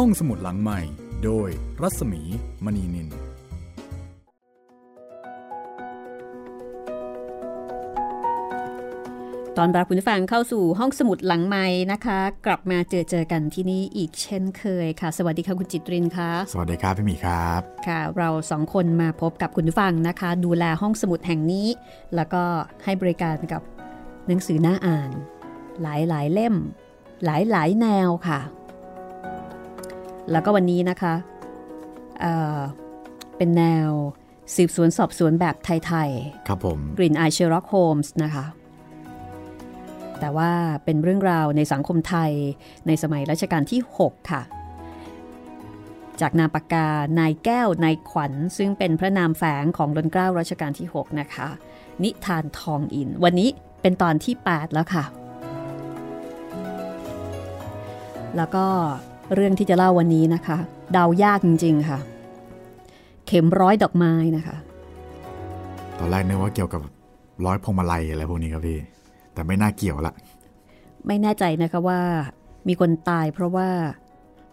ห้องสมุดหลังใหม่ โดยรัศมีมณีนิน ตอนรับคุณผู้ฟังเข้าสู่ห้องสมุดหลังไม้นะคะ กลับมาเจอเจอกันที่นี่อีกเช่นเคยค่ะ สวัสดีค่ะคุณจิตรินค่ะ สวัสดีครับพี่มีครับ ค่ะ เราสองคนมาพบกับคุณผู้ฟังนะคะ ดูแลห้องสมุดแห่งนี้ แล้วก็ให้บริการกับหนังสือหน้าอ่าน หลายหลายเล่ม หลายหลายแนวค่ะ แล้วก็วันนี้นะคะเเป็นแนวสืบสวนสอบสวนแบบไทยๆ ครับผมกลิ่นอายเชอร์ล็อกโฮมส์นะคะ แต่ว่าเป็นเรื่องราวในสังคมไทยในสมัยรัชกาลที่ 6 ค่ะ จากนามปากกานายแก้วนายขวัญ ซึ่งเป็นพระนามแฝงของล้นเกล้ารัชกาลที่ 6 นะคะ นิทานทองอิน วันนี้เป็นตอนที่ 8 แล้วค่ะ แล้วก็ เรื่องที่จะเล่าวันนี้นะคะ เดายากจริง ๆ ค่ะ เข็มร้อยดอกไม้นะคะ ตอนแรกนึกว่าเกี่ยวกับร้อยพวงมาลัยอะไรพวกนี้ครับพี่ แต่ไม่น่าเกี่ยวละ ไม่แน่ใจนะคะว่า มีคนตายเพราะว่า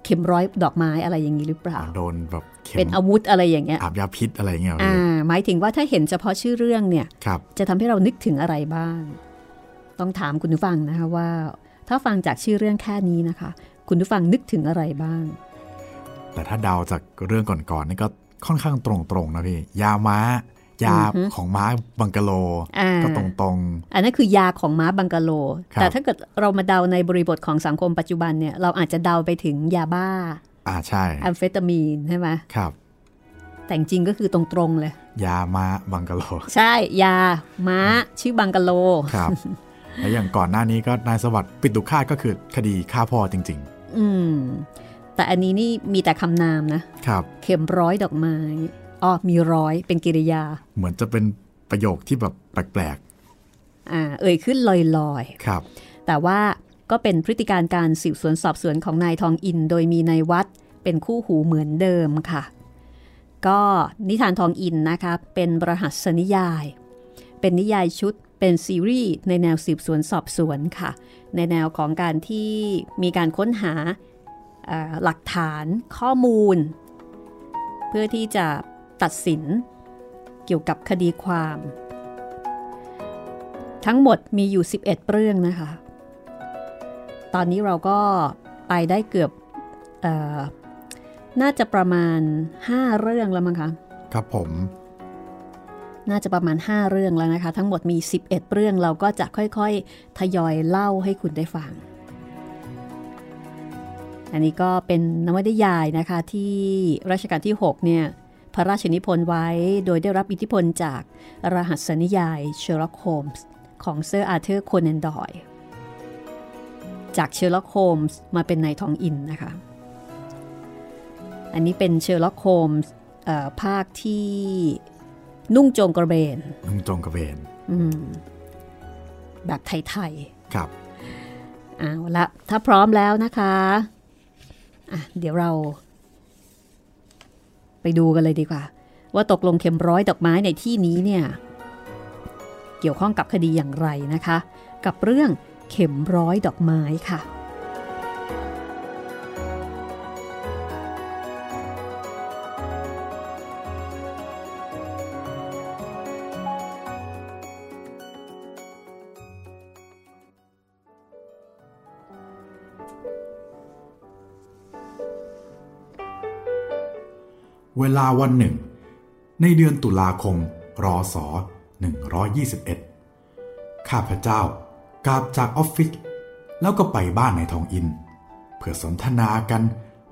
เข็มร้อยดอกไม้อะไรอย่างนี้หรือเปล่า โดนแบบเป็นอาวุธอะไรอย่างเงี้ยอาบยาพิษอะไรเงี้ยอ่าหมายถึงว่าถ้าเห็นเฉพาะชื่อเรื่องเนี่ย จะทำให้เรานึกถึงอะไรบ้าง ต้องถามคุณผู้ฟังนะคะว่า ถ้าฟังจากชื่อเรื่องแค่นี้นะคะ คุณผู้ฟังนึกถึงอะไรบ้าง แต่ถ้าเดาจากเรื่องก่อนๆนี่ก็ค่อนข้างตรงๆนะพี่ ยาม้า ยาของม้าบังกะโล ก็ตรงๆ อันนั้นคือยาของม้าบังกะโล แต่ถ้าเกิดเรามาเดาในบริบทของสังคมปัจจุบันเนี่ยเราอาจจะเดาไปถึงยาบ้า อ่าใช่แอมเฟตามีนใช่ไหมครับ แต่จริงก็คือตรงๆเลย ยาม้าบังกะโล ใช่ยาม้าชื่อบังกะโลครับ และอย่างก่อนหน้านี้ก็นายสวัสดิ์ปิดดุฆาตก็คือคดีฆ่าพ่อจริง ๆ อืม แต่อันนี้นี่มีแต่คำนามนะครับ เข็มร้อยดอกไม้อ๋อมีร้อยเป็นกิริยา เหมือนจะเป็นประโยคที่แบบแปลกๆอ่าเอ่ยขึ้นลอยๆ ครับ แต่ว่าก็เป็นพฤติการการสืบสวนสอบสวนของนายทองอิน โดยมีนายวัดเป็นคู่หูเหมือนเดิมค่ะ ก็นิทานทองอินนะคะเป็นรหัสนิยาย เป็นนิยายชุด เป็นซีรีส์ในแนวสืบสวนสอบสวนค่ะ ในแนวของการที่มีการค้นหาหลักฐานข้อมูล เพื่อที่จะตัดสินเกี่ยวกับคดีความ ทั้งหมดมีอยู่ 11 เรื่องนะคะ ตอนนี้เราก็ไปได้เกือบอน่าจะประมาณ 5 เรื่องแล้วมั้งคะ ครับผม น่าจะประมาณ 5 เรื่องแล้วนะคะ ทั้งหมดมี 11 เรื่องเราก็จะค่อยๆ ทยอยเล่าให้คุณได้ฟัง อันนี้ก็เป็นนวนิยายนะคะที่รัชกาลที่ 6 เนี่ยพระราชนิพนธ์ไว้โดยได้รับอิทธิพลจากหัสนิยายเชอร์ล็อกโฮมส์ของเซอร์อาร์เธอร์โคนันดอยล์จากเชอร์ล็อกโฮมส์มาเป็นนายทองอินนะคะ อันนี้เป็นเชอร์ล็อกโฮมส์ภาคที่ นุ่งโจงกระเบน นุ่งโจงกระเบนแบบไทยๆ ครับเอาละถ้าพร้อมแล้วนะคะะเดี๋ยวเรา ไปดูกันเลยดีกว่า ว่าตกลงเข็มร้อยดอกไม้ในที่นี้เนี่ย เกี่ยวข้องกับคดีอย่างไรนะคะ กับเรื่องเข็มร้อยดอกไม้ค่ะ เวลาวันหนึ่ง ในเดือนตุลาคมรอศ121 ข้าพเจ้ากลับจากออฟฟิศแล้วก็ไปบ้านนายทองอิน เพื่อสนทนากัน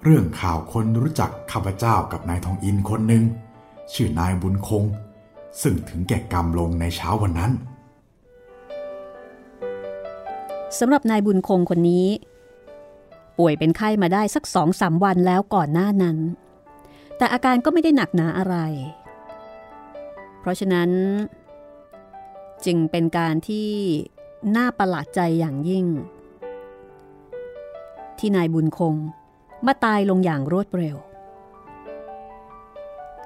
เรื่องข่าวคนรู้จักข้าพเจ้ากับนายทองอินคนหนึ่งชื่อนายบุญคง ซึ่งถึงแก่กรรมลงในเช้าวันนั้นสำหรับนายบุญคงคนนี้ ป่วยเป็นไข้มาได้สักสองสามวันแล้วก่อนหน้านั้น แต่อาการก็ไม่ได้หนักหนาอะไร เพราะฉะนั้น จึงเป็นการที่น่าประหลาดใจอย่างยิ่ง ที่นายบุญคงมาตายลงอย่างรวดเร็ว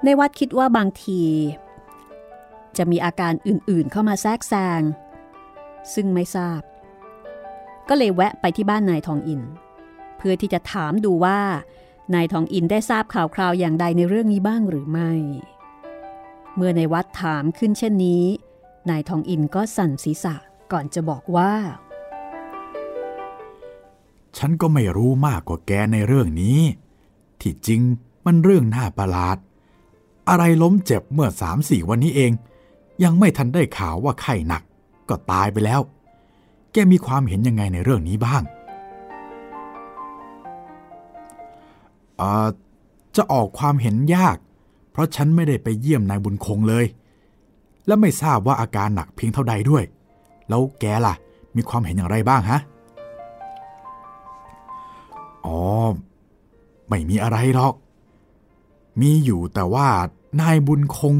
ในวัดคิดว่าบางที จะมีอาการอื่นๆเข้ามาแทรกแซง ซึ่งไม่ทราบ ก็เลยแวะไปที่บ้านนายทองอิน เพื่อที่จะถามดูว่า นายทองอินได้ทราบข่าวคราวอย่างใดในเรื่องนี้บ้างหรือไม่ เมื่อในวัดถามขึ้นเช่นนี้ นายทองอินก็สั่นศีรษะก่อนจะบอกว่า ฉันก็ไม่รู้มากกว่าแกในเรื่องนี้ ที่จริงมันเรื่องน่าประหลาด อะไรล้มเจ็บเมื่อสามสี่วันนี้เอง ยังไม่ทันได้ข่าวว่าไข้หนัก ก็ตายไปแล้ว แกมีความเห็นยังไงในเรื่องนี้บ้าง จะออกความเห็นยาก เพราะฉันไม่ได้ไปเยี่ยมนายบุญคงเลย และไม่ทราบว่าอาการหนักเพียงเท่าใดด้วย แล้วแกล่ะ มีความเห็นอย่างไรบ้างฮะ อ๋อ ไม่มีอะไรหรอก มีอยู่แต่ว่านายบุญคง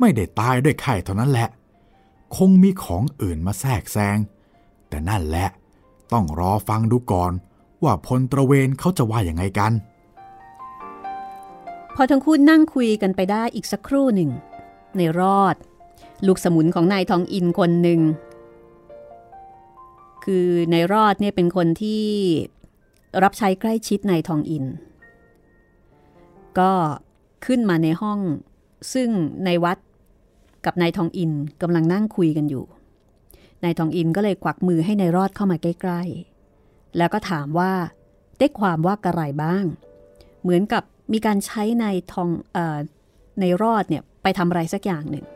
ไม่ได้ตายด้วยไข้เท่านั้นแหละ คงมีของอื่นมาแทรกแซง แต่นั่นแหละ ต้องรอฟังดูก่อนว่าพลตระเวนเขาจะว่าอย่างไงกัน พอทั้งคู่นั่งคุยกันไปได้อีกสักครู่หนึ่ง ในรอด ลูกสมุนของนายทองอินคนหนึ่ง คือในรอดเนี่ยเป็นคนที่รับใช้ใกล้ชิดนายทองอิน ก็ขึ้นมาในห้อง ซึ่งในวัดกับนายทองอินกำลังนั่งคุยกันอยู่ นายทองอินก็เลยกวักมือให้ในายรอดเข้ามาใกล้ ๆ แล้วก็ถามว่าได้ความว่า กระไรบ้าง เหมือนกับ มีการใช้ในทองอในรอดเนี่ยไปทำอะไรสักอย่างหนึ่ง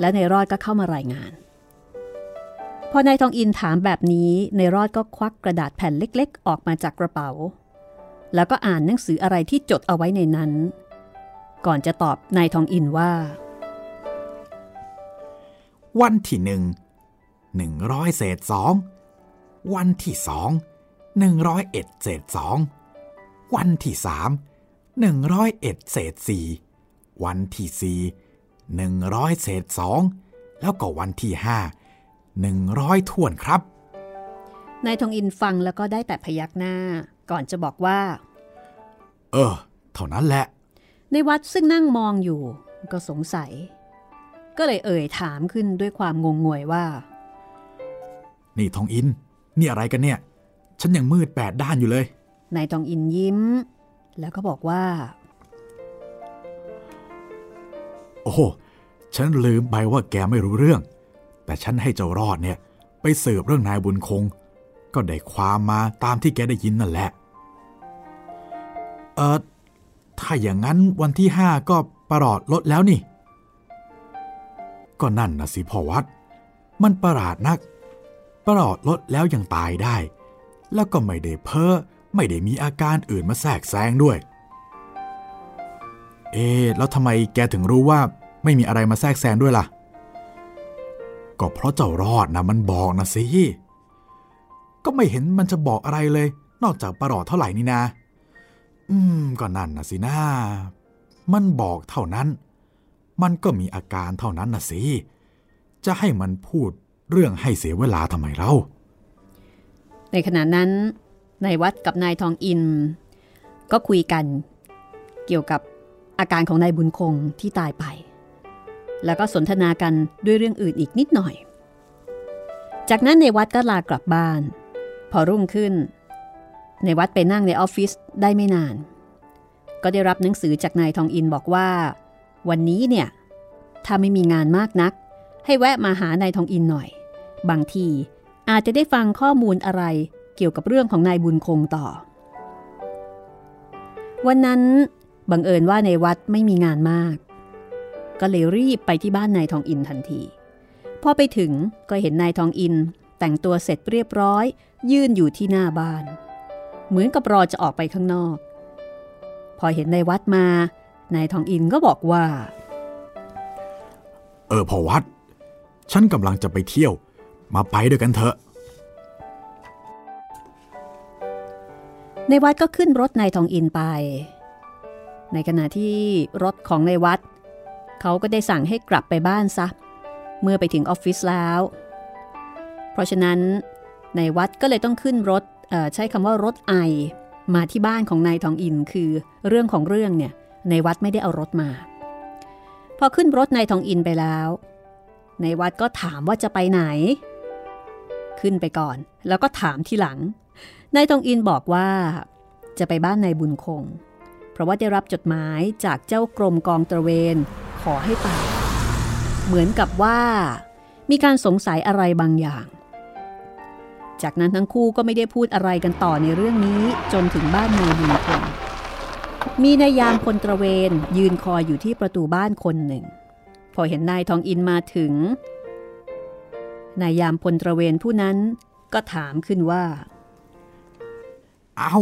และในรอดก็เข้ามารายงาน พอนายทองอินถามแบบนี้ในรอดก็ควักกระดาษแผ่นเล็กๆ ออกมาจากกระเป๋า แล้วก็อ่านหนังสืออะไรที่จดเอาไว้ในนั้น ก่อนจะตอบนายทองอินว่า วันที่หนึ่งหนึ่งร้อยเศษสองวันที่สองหนึ่งร้อยเอ็ดเศษสองวันที่สาม หนึ่งร้อยเอ็ดเศษสี่วันที่สี่หนึ่งร้อยเศษสองแล้วก็วันที่ห้าหนึ่งร้อยท่วนครับ นายทองอินฟังแล้วก็ได้แต่พยักหน้า ก่อนจะบอกว่า เออ เท่านั้นแหละ ในวัดซึ่งนั่งมองอยู่ก็สงสัย ก็เลยเอ่ยถามขึ้นด้วยความงงงวยว่า นี่ทองอิน นี่อะไรกันเนี่ย ฉันยังมืดแปดด้านอยู่เลย นายทองอินยิ้ม แล้วก็บอกว่า โอ้ฉันลืมไปว่าแกไม่รู้เรื่อง แต่ฉันให้เจ้ารอดเนี่ย ไปสืบเรื่องนายบุญคง ก็ได้ความมาตามที่แกได้ยินนั่นแหละ เออถ้าอย่างนั้นวันที่ห้าก็ประหลอดลดแล้วนี่ ก็นั่นนะสิพ่อวัด มันประหลาดนัก ประหลอดลดแล้วยังตายได้ แล้วก็ไม่ได้เพ้อ ไม่ได้มีอาการอื่นมาแทรกแซงด้วย เอ๊ะแล้วทำไมแกถึงรู้ว่าไม่มีอะไรมาแทรกแซงด้วยล่ะ ก็เพราะเจ้ารอดนะมันบอกนะสิ ก็ไม่เห็นมันจะบอกอะไรเลย นอกจากประหลอดเท่าไหร่นี่นาอืม ก็นั่นนะสินะมันบอกเท่านั้น มันก็มีอาการเท่านั้นนะสิ จะให้มันพูดเรื่องให้เสียเวลาทำไมเล่าในขณะนั้น นายวัดกับนายทองอิน ก็คุยกันเกี่ยวกับอาการของนายบุญคงที่ตายไป แล้วก็สนทนากันด้วยเรื่องอื่นอีกนิดหน่อย จากนั้นในวัดก็ลากลับบ้าน พอรุ่งขึ้น ในวัดไปนั่งในออฟฟิศได้ไม่นาน ก็ได้รับหนังสือจากนายทองอินบอกว่า วันนี้เนี่ย ถ้าไม่มีงานมากนัก ให้แวะมาหานายทองอินหน่อย บางทีอาจจะได้ฟังข้อมูลอะไร เกี่ยวกับเรื่องของนายบุญคงต่อ วันนั้นบังเอิญว่าในวัดไม่มีงานมาก ก็เลยรีบไปที่บ้านนายทองอินทันที พอไปถึงก็เห็นนายทองอินแต่งตัวเสร็จเรียบร้อย ยืนอยู่ที่หน้าบ้าน เหมือนกับรอจะออกไปข้างนอก พอเห็นในวัดมานายทองอินก็บอกว่า เออพ่อวัด ฉันกำลังจะไปเที่ยว มาไปด้วยกันเถอะ ในวัดก็ขึ้นรถนายทองอินไป ในขณะที่รถของในวัด เขาก็ได้สั่งให้กลับไปบ้านซะ เมื่อไปถึงออฟฟิศแล้ว เพราะฉะนั้นในวัดก็เลยต้องขึ้นรถใช้คำว่ารถไอมาที่บ้านของนายทองอินคือเรื่องของเรื่องเนี่ยในวัดไม่ได้เอารถมา พอขึ้นรถนายทองอินไปแล้ว ในวัดก็ถามว่าจะไปไหน ขึ้นไปก่อน แล้วก็ถามทีหลัง นายทองอินบอกว่า จะไปบ้านนายบุญคง เพราะว่าได้รับจดหมายจากเจ้ากรมกองตระเวนขอให้ไป เหมือนกับว่า มีการสงสัยอะไรบางอย่าง จากนั้นทั้งคู่ก็ไม่ได้พูดอะไรกันต่อในเรื่องนี้จนถึงบ้านนายบุญคง มีนายยามพลตระเวนยืนคอยอยู่ที่ประตูบ้านคนหนึ่ง พอเห็นนายทองอินมาถึงนายยามพลตระเวนผู้นั้นก็ถามขึ้นว่า อา้า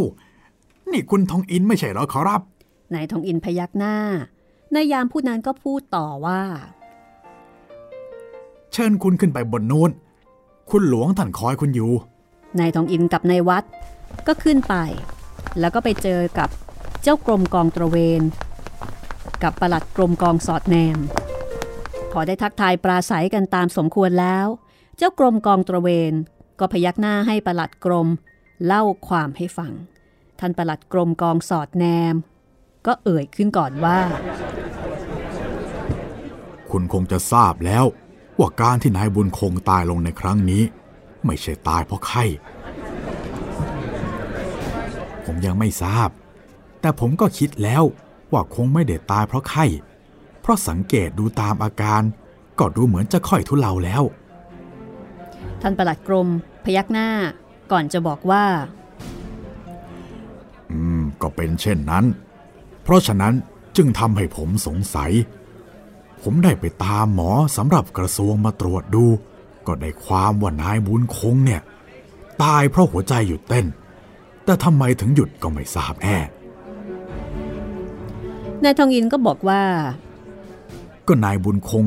นี่คุณทองอินไม่ใช่เหรอขอรับ นายทองอินพยักหน้า นายยามผู้นั้นก็พูดต่อว่า เชิญคุณขึ้นไปบนนู้น คุณหลวงท่านคอยคุณอยู่ นายทองอินกับนายวัดก็ขึ้นไป แล้วก็ไปเจอกับเจ้ากรมกองตระเวน กับปลัดกรมกองสอดแนม พอได้ทักทายปราศัยกันตามสมควรแล้ว เจ้ากรมกองตระเวนก็พยักหน้าให้ปลัดกรม เล่าความให้ฟัง ท่านปลัดกรมกองสอดแนม ก็เอ่ยขึ้นก่อนว่า คุณคงจะทราบแล้ว ว่าการที่นายบุญคงตายลงในครั้งนี้ ไม่ใช่ตายเพราะไข้ ผมยังไม่ทราบ แต่ผมก็คิดแล้วว่าคงไม่ได้ตายเพราะไข้ เพราะสังเกตดูตามอาการ ก็ดูเหมือนจะค่อยทุเลาแล้ว ท่านปลัดกรมพยักหน้า ก่อนจะบอกว่า อืม ก็เป็นเช่นนั้น เพราะฉะนั้นจึงทำให้ผมสงสัย ผมได้ไปตามหมอสำหรับกระทรวงมาตรวจดู ก็ได้ความว่านายบุญคงเนี่ย ตายเพราะหัวใจหยุดเต้น แต่ทำไมถึงหยุดก็ไม่ทราบแน่นายทองอินก็บอกว่า ก็นายบุญคง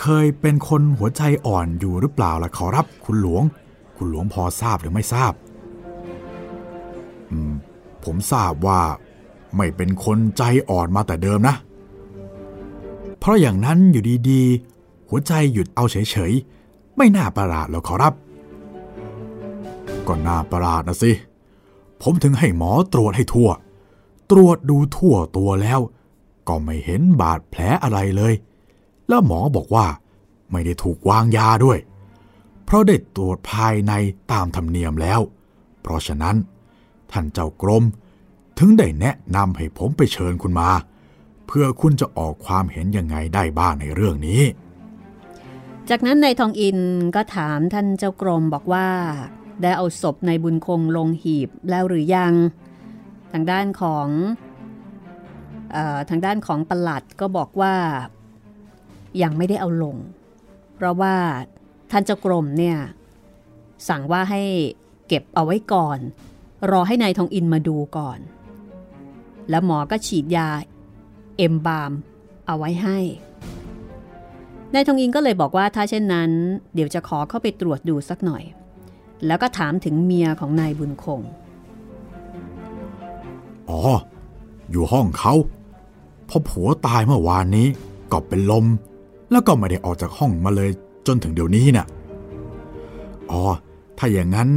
เคยเป็นคนหัวใจอ่อนอยู่หรือเปล่าล่ะขอรับคุณหลวง คุณหลวงพอทราบหรือไม่ทราบ อืม ผมทราบว่าไม่เป็นคนใจอ่อนมาแต่เดิมนะ เพราะอย่างนั้นอยู่ดีๆ หัวใจหยุดเอาเฉยๆ ไม่น่าประหลาดหรอกขอรับ ก็น่าประหลาดนะสิ ผมถึงให้หมอตรวจให้ทั่ว ตรวจดูทั่วตัวแล้ว ก็ไม่เห็นบาดแผลอะไรเลย แล้วหมอบอกว่าไม่ได้ถูกวางยาด้วย เพราะได้ตรวจภายในตามธรรมเนียมแล้ว เพราะฉะนั้น ท่านเจ้ากรม ถึงได้แนะนำให้ผมไปเชิญคุณมา เพื่อคุณจะออกความเห็นยังไงได้บ้างในเรื่องนี้ จากนั้นนายทองอินก็ถามท่านเจ้ากรมบอกว่า ได้เอาศพในบุญคงลงหีบแล้วหรือยัง ทางด้านของออทางด้านของปลัดก็บอกว่า ยังไม่ได้เอาลง เพราะว่า ท่านเจ้ากรมเนี่ยสั่งว่าให้เก็บเอาไว้ก่อน รอให้นายทองอินมาดูก่อน แล้วหมอก็ฉีดยาเอ็มบามเอาไว้ให้นายทองอินก็เลยบอกว่าถ้าเช่นนั้น เดี๋ยวจะขอเข้าไปตรวจดูสักหน่อย แล้วก็ถามถึงเมียของนายบุญคง อ๋อ อยู่ห้องเขาพอผัวตายเมื่อวานนี้ก็เป็นลม แล้วก็ไม่ได้ออกจากห้องมาเลย จนถึงเดี๋ยวนี้น่ะ อ๋อ ถ้าอย่างนั้น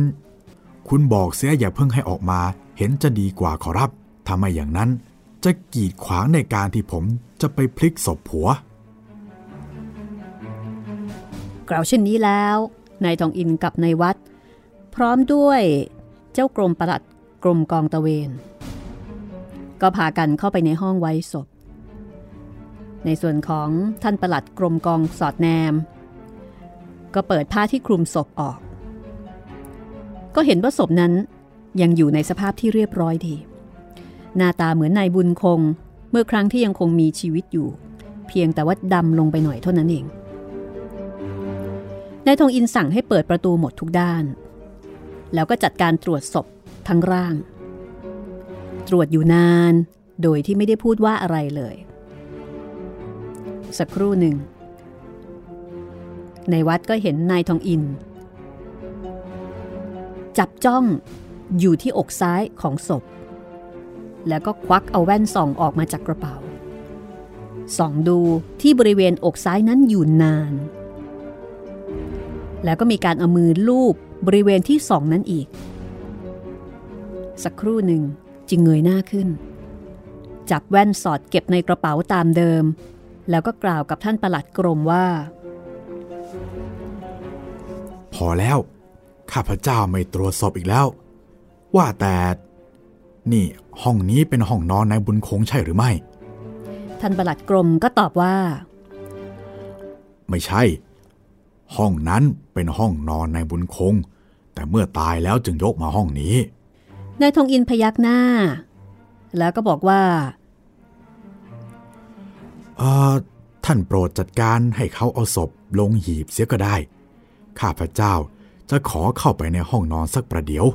คุณบอกเสียอย่าเพิ่งให้ออกมาเห็นจะดีกว่าขอรับ ถ้าไม่อย่างนั้น จะกีดขวางในการที่ผมจะไปพลิกศพผัว กล่าวเช่นนี้แล้ว นายทองอินกับนายวัด พร้อมด้วยเจ้ากรมประหลัดกรมกองตะเวน ก็พากันเข้าไปในห้องไว้ศพ ในส่วนของท่านประหลัดกรมกองสอดแนม ก็เปิดผ้าที่คลุมศพออก ก็เห็นว่าศพนั้นยังอยู่ในสภาพที่เรียบร้อยดี หน้าตาเหมือนนายบุญคง เมื่อครั้งที่ยังคงมีชีวิตอยู่ เพียงแต่ว่าดำลงไปหน่อยเท่านั้นเองนายทองอินสั่งให้เปิดประตูหมดทุกด้าน แล้วก็จัดการตรวจศพทั้งร่าง ตรวจอยู่นาน โดยที่ไม่ได้พูดว่าอะไรเลย สักครู่หนึ่ง ในวัดก็เห็นนายทองอิน จับจ้องอยู่ที่อกซ้ายของศพ แล้วก็ควักเอาแว่นส่องออกมาจากกระเป๋า ส่องดูที่บริเวณอกซ้ายนั้นอยู่นาน แล้วก็มีการเอามือลูบบริเวณที่ส่องนั้นอีก สักครู่หนึ่งจึงเงยหน้าขึ้น จับแว่นสอดเก็บในกระเป๋าตามเดิม แล้วก็กล่าวกับท่านประหลัดกรมว่า พอแล้ว ข้าพเจ้าไม่ตรวจศพอีกแล้ว ว่าแต่นี่ห้องนี้เป็นห้องนอนนายบุญคงใช่หรือไม่ ท่านประหลัดกรมก็ตอบว่า ไม่ใช่ ห้องนั้นเป็นห้องนอนนายบุญคง แต่เมื่อตายแล้วจึงยกมาห้องนี้นายทองอินพยักหน้า แล้วก็บอกว่าเอ่อท่านโปรดจัดการให้เขาเอาศพลงหีบเสียก็ได้ ข้าพเจ้าจะขอเข้าไปในห้องนอนสักประเดี๋ยว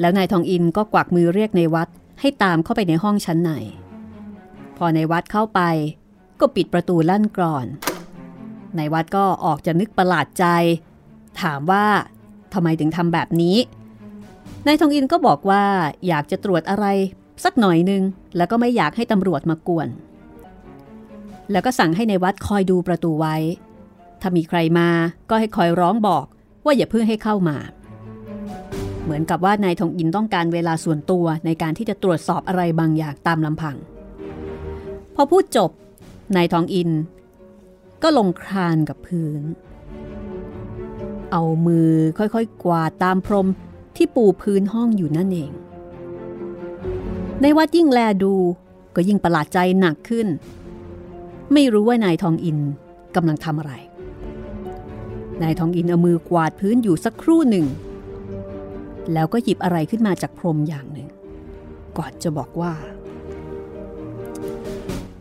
แล้วนายทองอินก็กวักมือเรียกในวัดให้ตามเข้าไปในห้องชั้นใน พอในวัดเข้าไป ก็ปิดประตูลั่นกรอน ในวัดก็ออกจะนึกประหลาดใจ ถามว่าทำไมถึงทำแบบนี้ นายทองอินก็บอกว่าอยากจะตรวจอะไรสักหน่อยนึง แล้วก็ไม่อยากให้ตำรวจมากวน แล้วก็สั่งให้ในวัดคอยดูประตูไว้ ถ้ามีใครมาก็ให้คอยร้องบอกว่าอย่าเพิ่งให้เข้ามา เหมือนกับว่านายทองอินต้องการเวลาส่วนตัวในการที่จะตรวจสอบอะไรบางอย่างตามลำพัง พอพูดจบนายทองอิน ก็ลงคลานกับพื้น เอามือค่อยๆ กวาดตามพรมที่ปูพื้นห้องอยู่นั่นเอง ในวัดยิ่งแลดูก็ยิ่งประหลาดใจหนักขึ้น ไม่รู้ว่านายทองอินกำลังทำอะไร นายทองอินเอามือกวาดพื้นอยู่สักครู่หนึ่ง แล้วก็หยิบอะไรขึ้นมาจากพรมอย่างหนึ่ง ก่อนจะบอกว่า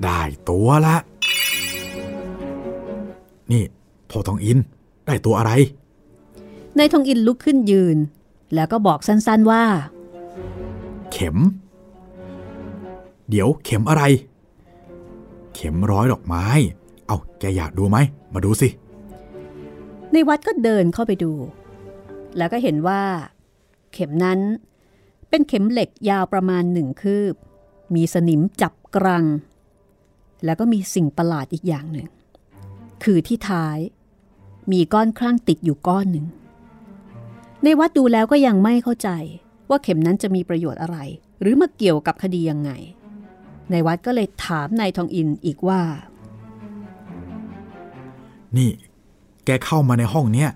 ได้ตัวละ นี่พ่อทองอินได้ตัวอะไร นายทองอินลุกขึ้นยืน แล้วก็บอกสั้นๆว่า เข็ม เดี๋ยวเข็มอะไร เข็มร้อยดอกไม้ เอาแกอยากดูไหม มาดูสิ ในวัดก็เดินเข้าไปดู แล้วก็เห็นว่า เข็มนั้นเป็นเข็มเหล็กยาวประมาณหนึ่งคืบ มีสนิมจับกรัง แล้วก็มีสิ่งประหลาดอีกอย่างหนึ่ง คือที่ท้าย มีก้อนคลั่งติดอยู่ก้อนหนึ่ง ในวัดดูแล้วก็ยังไม่เข้าใจว่าเข็มนั้นจะมีประโยชน์อะไร หรือมาเกี่ยวกับคดียังไง ในวัดก็เลยถามนายทองอินอีกว่า นี่ แกเข้ามาในห้องเนี้ย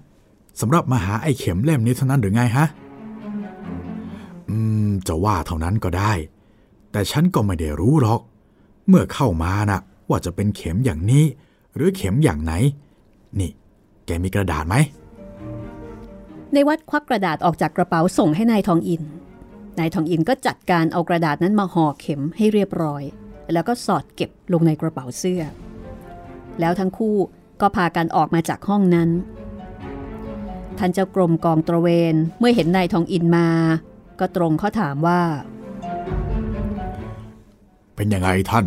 สำหรับมาหาไอ้เข็มเล่มนี้เท่านั้นหรือไงฮะ อืม จะว่าเท่านั้นก็ได้ แต่ฉันก็ไม่ได้รู้หรอก เมื่อเข้ามานะ่ะ ว่าจะเป็นเข็มอย่างนี้ หรือเข็มอย่างไหน นี่ แกมีกระดาษไหม ในวัดควักกระดาษออกจากกระเป๋าส่งให้นายทองอิน นายทองอินก็จัดการเอากระดาษนั้นมาห่อเข็มให้เรียบร้อย แล้วก็สอดเก็บลงในกระเป๋าเสื้อ แล้วทั้งคู่ ก็พากันออกมาจากห้องนั้น ท่านเจ้ากรมกองตระเวนเมื่อเห็นนายทองอินมา ก็ตรงเขาถามว่า เป็นยังไงท่าน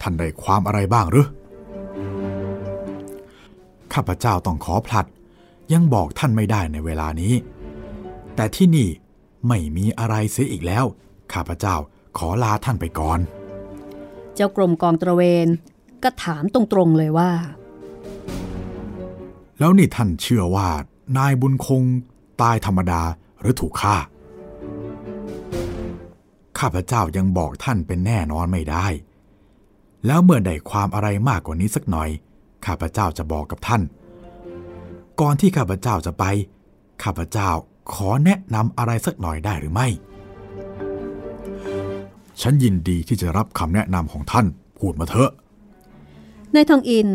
ท่านได้ความอะไรบ้างหรือข้าพเจ้าต้องขอผลัด ยังบอกท่านไม่ได้ในเวลานี้ แต่ที่นี่ไม่มีอะไรเสียอีกแล้ว ข้าพเจ้าขอลาท่านไปก่อน เจ้ากรมกองตระเวนก็ถามตรงๆเลยว่า แล้วนี่ท่านเชื่อว่านายบุญคงตายธรรมดาหรือถูกฆ่า ข้าพเจ้ายังบอกท่านเป็นแน่นอนไม่ได้ แล้วเมื่อได้ความอะไรมากกว่านี้สักหน่อย ข้าพเจ้าจะบอกกับท่าน ก่อนที่ข้าพเจ้าจะไป ข้าพเจ้าขอแนะนำอะไรสักหน่อยได้หรือไม่ ฉันยินดีที่จะรับคำแนะนำของท่าน พูดมาเถอะนายทองอิน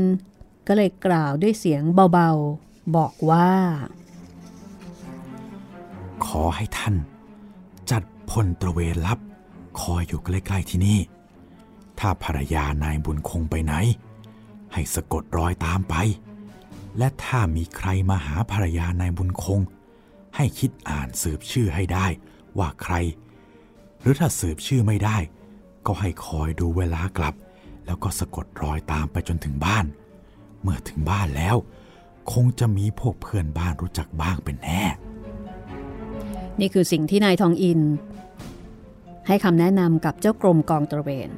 ก็เลยกล่าวด้วยเสียงเบาๆ บอกว่า ขอให้ท่าน จัดพลตระเวนลับ คอยอยู่ใกล้ๆที่นี่ ถ้าภรรยานายบุญคงไปไหน ให้สะกดรอยตามไป และถ้ามีใครมาหาภรรยานายบุญคง ให้คิดอ่านสืบชื่อให้ได้ว่าใคร หรือถ้าสืบชื่อไม่ได้ ก็ให้คอยดูเวลากลับ แล้วก็สะกดรอยตามไปจนถึงบ้าน เมื่อถึงบ้านแล้ว คงจะมีพวกเพื่อนบ้านรู้จักบ้างเป็นแน่ นี่คือสิ่งที่นายทองอิน ให้คำแนะนำกับเจ้ากรมกองตระเวน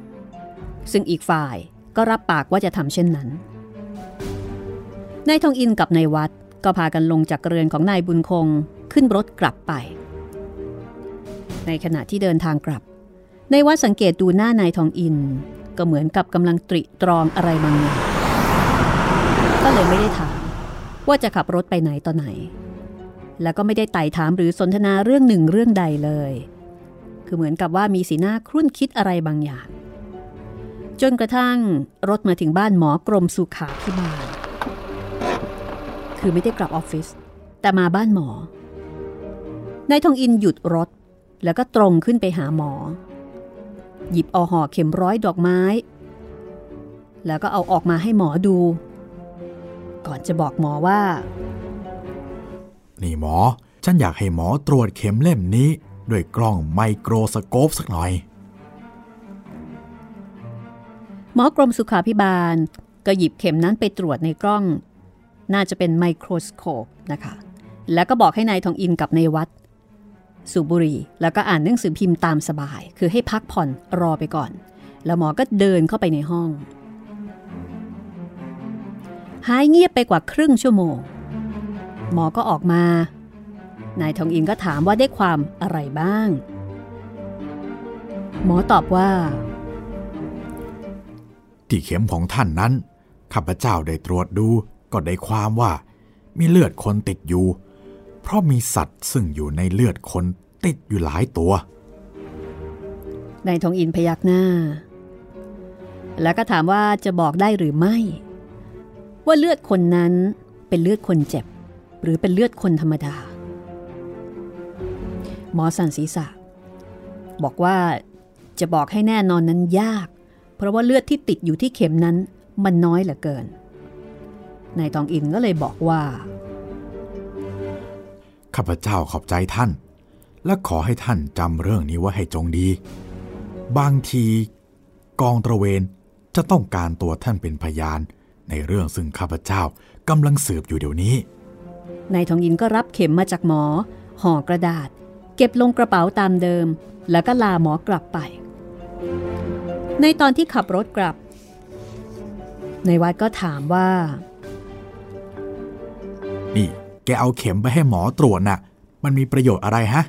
ซึ่งอีกฝ่ายก็รับปากว่าจะทำเช่นนั้น นายทองอินกับนายวัดก็พากันลงจากเรือนของนายบุญคงขึ้นรถกลับไป ในขณะที่เดินทางกลับนายวัดสังเกตดูหน้านายทองอิน ก็เหมือนกับกำลังตริตรองอะไรบางอย่าง ก็เลยไม่ได้ถาม ว่าจะขับรถไปไหนต่อไหน แล้วก็ไม่ได้ไต่ถามหรือสนทนาเรื่องหนึ่งเรื่องใดเลย คือเหมือนกับว่ามีสีหน้าครุ่นคิดอะไรบางอย่าง จนกระทั่งรถมาถึงบ้านหมอกรมสุขาพิบาลคือไม่ได้กลับออฟฟิศแต่มาบ้านหมอนายทองอินหยุดรถ แล้วก็ตรงขึ้นไปหาหมอ หยิบเอาห่อเข็มร้อยดอกไม้ แล้วก็เอาออกมาให้หมอดู ก่อนจะบอกหมอว่า นี่หมอ ฉันอยากให้หมอตรวจเข็มเล่มนี้ ด้วยกล้องไมโครสโคปสักหน่อย หมอกรมสุขาพิบาล ก็หยิบเข็มนั้นไปตรวจในกล้อง น่าจะเป็นไมโครสโคปนะคะ แล้วก็บอกให้ในายทองอินกับในวัด สูบบุหรี่แล้วก็อ่านหนังสือพิมพ์ตามสบาย คือให้พักผ่อนรอไปก่อน แล้วหมอก็เดินเข้าไปในห้อง หายเงียบไปกว่าครึ่งชั่วโมง หมอก็ออกมา นายทองอินก็ถามว่าได้ความอะไรบ้าง หมอตอบว่า ที่เข็มของท่านนั้น ข้าพเจ้าได้ตรวจดูก็ได้ความว่า มีเลือดคนติดอยู่ เพราะมีสัตว์ซึ่งอยู่ในเลือดคนติดอยู่หลายตัวนายทองอินพยักหน้า แล้วก็ถามว่าจะบอกได้หรือไม่ ว่าเลือดคนนั้นเป็นเลือดคนเจ็บ หรือเป็นเลือดคนธรรมดา หมอสันศีษะ บอกว่าจะบอกให้แน่นอนนั้นยาก เพราะว่าเลือดที่ติดอยู่ที่เข็มนั้นมันน้อยเหลือเกินนายทองอินก็เลยบอกว่า ข้าพเจ้าขอบใจท่าน และขอให้ท่านจำเรื่องนี้ไว้ให้จงดี บางที กองตระเวนจะต้องการตัวท่านเป็นพยาน ในเรื่องซึ่งข้าพเจ้ากำลังสืบอยู่เดี๋ยวนี้ นายทองอินก็รับเข็มมาจากหมอ ห่อกระดาษ เก็บลงกระเป๋าตามเดิม แล้วก็ลาหมอกลับไป ในตอนที่ขับรถกลับ ในวัดก็ถามว่า นี่แกเอาเข็มไปให้หมอตรวจน่ะ มันมีประโยชน์อะไรฮะ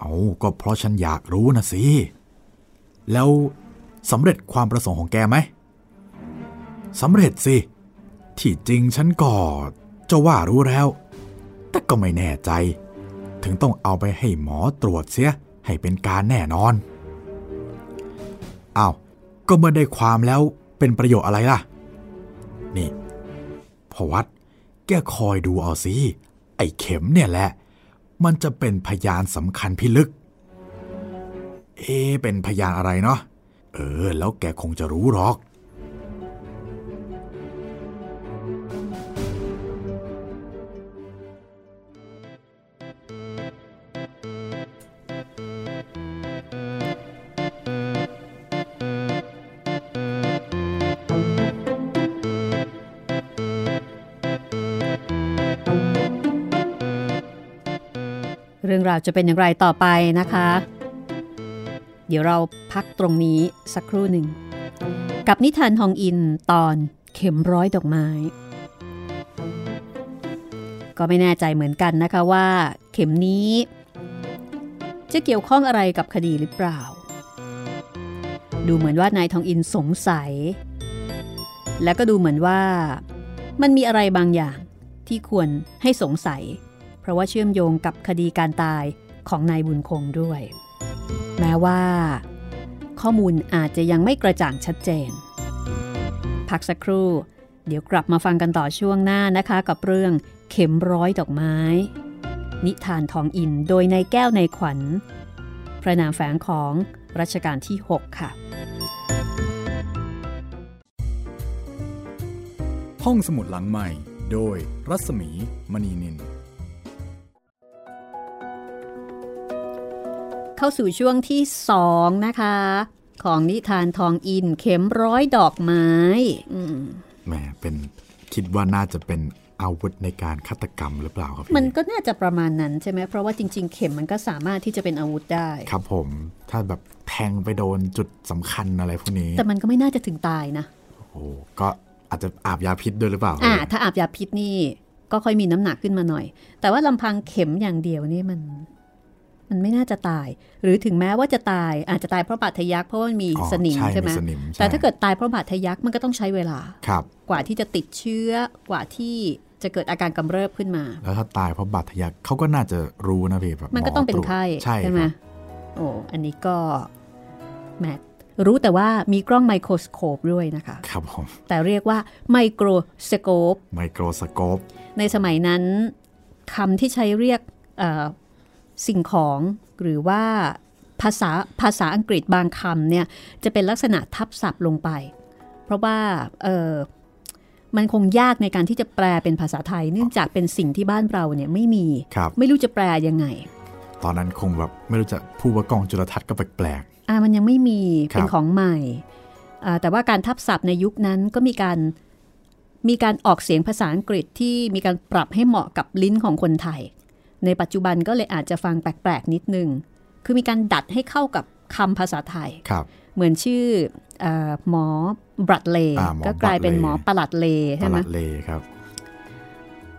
เอาก็เพราะฉันอยากรู้นะสิ แล้วสำเร็จความประสงค์ของแกไหม สำเร็จสิ ที่จริงฉันก็จะว่ารู้แล้ว แต่ก็ไม่แน่ใจ ถึงต้องเอาไปให้หมอตรวจเสียให้เป็นการแน่นอนอ้าวก็เมื่อได้ความแล้วเป็นประโยชน์อะไรล่ะ นี่พอวัดแกคอยดูเอาสิ ไอ้เข็มเนี่ยแหละ มันจะเป็นพยานสำคัญพิลึก เอ เป็นพยานอะไรเนาะเออ แล้วแกคงจะรู้หรอก ราวจะเป็นอย่างไรต่อไปนะคะ เดี๋ยวเราพักตรงนี้สักครู่หนึ่ง กับนิทานทองอินตอนเข็มร้อยดอกไม้ ก็ไม่แน่ใจเหมือนกันนะคะว่า เข็มนี้ จะเกี่ยวข้องอะไรกับคดีหรือเปล่า ดูเหมือนว่านายทองอินสงสัย และก็ดูเหมือนว่า มันมีอะไรบางอย่างที่ควรให้สงสัย เพราะว่าเชื่อมโยงกับคดีการตายของนายบุญคงด้วย แม้ว่า ข้อมูลอาจจะยังไม่กระจ่างชัดเจน พักสักครู่ เดี๋ยวกลับมาฟังกันต่อช่วงหน้านะคะกับเรื่องเข็มร้อยดอกไม้ นิทานทองอินโดยในแก้วในขวัญ พระนามแฝงของรัชกาลที่ 6 ค่ะ ห้องสมุดหลังใหม่โดยรัศมีมณีนิน เข้าสู่ช่วงที่2นะคะ ของนิทานทองอินเข็มร้อยดอกไม้อืมแหมเป็นคิดว่าน่าจะเป็นอาวุธในการฆาตกรรมหรือเปล่าครับพี่มันก็น่าจะประมาณนั้นใช่ไหมเพราะว่าจริง ๆ เข็มมันก็สามารถที่จะเป็นอาวุธได้ ครับผม ถ้าแบบแทงไปโดนจุดสำคัญอะไรพวกนี้ แต่มันก็ไม่น่าจะถึงตายนะโอ้โหก็อาจจะอาบยาพิษด้วยหรือเปล่าอ่าถ้าอาบยาพิษนี่ก็ค่อยมีน้ำหนักขึ้นมาหน่อย แต่ว่าลำพังเข็มอย่างเดียวนี่มัน มันไม่น่าจะตาย หรือถึงแม้ว่าจะตายอาจจะตายเพราะบาดทะยักเพราะว่ามันมีอ๋อสนิมใช่ไหมสนิมใช่แต่ถ้าเกิดตายเพราะบาดทะยักมันก็ต้องใช้เวลาครับกว่าที่จะติดเชื้อกว่าที่จะเกิดอาการกำเริบขึ้นมา แล้วถ้าตายเพราะบาดทะยักเขาก็น่าจะรู้นะพี่แบบมันก็ต้องเป็นไข้ใช่ใช่ไหมครับโอ้อันนี้ก็แมทรู้แต่ว่ามีกล้องไมโครสโคปด้วยนะคะ ครับผม แต่เรียกว่าไมโครสโคปไมโครสโคปในสมัยนั้นคำที่ใช้เรียกเอ่อ สิ่งของหรือว่าภาษาภาษาอังกฤษบางคำเนี่ยจะเป็นลักษณะทับศัพท์ลงไป เพราะว่าเออมันคงยากในการที่จะแปลเป็นภาษาไทย เนื่องจากเป็นสิ่งที่บ้านเราเนี่ยไม่มีครับไม่รู้จะแปลยังไง ตอนนั้นคงแบบไม่รู้จะพูดว่ากล้องจุลทรรศน์ก็แปลกอ่ามันยังไม่มีครับเป็นของใหม่อ่าแต่ว่าการทับศัพท์ในยุคนั้นก็มีการมีการออกเสียงภาษาอังกฤษที่มีการปรับให้เหมาะกับลิ้นของคนไทย ในปัจจุบันก็เลยอาจจะฟังแปลกๆนิดนึง คือมีการดัดให้เข้ากับคำภาษาไทยๆครับเหมือนชื่อเออหมอบรัดเลย์อ่าหมอก็กลายเป็น Bradley หมอประหลัดเลย์ตใช่ไหมลาดเลครับ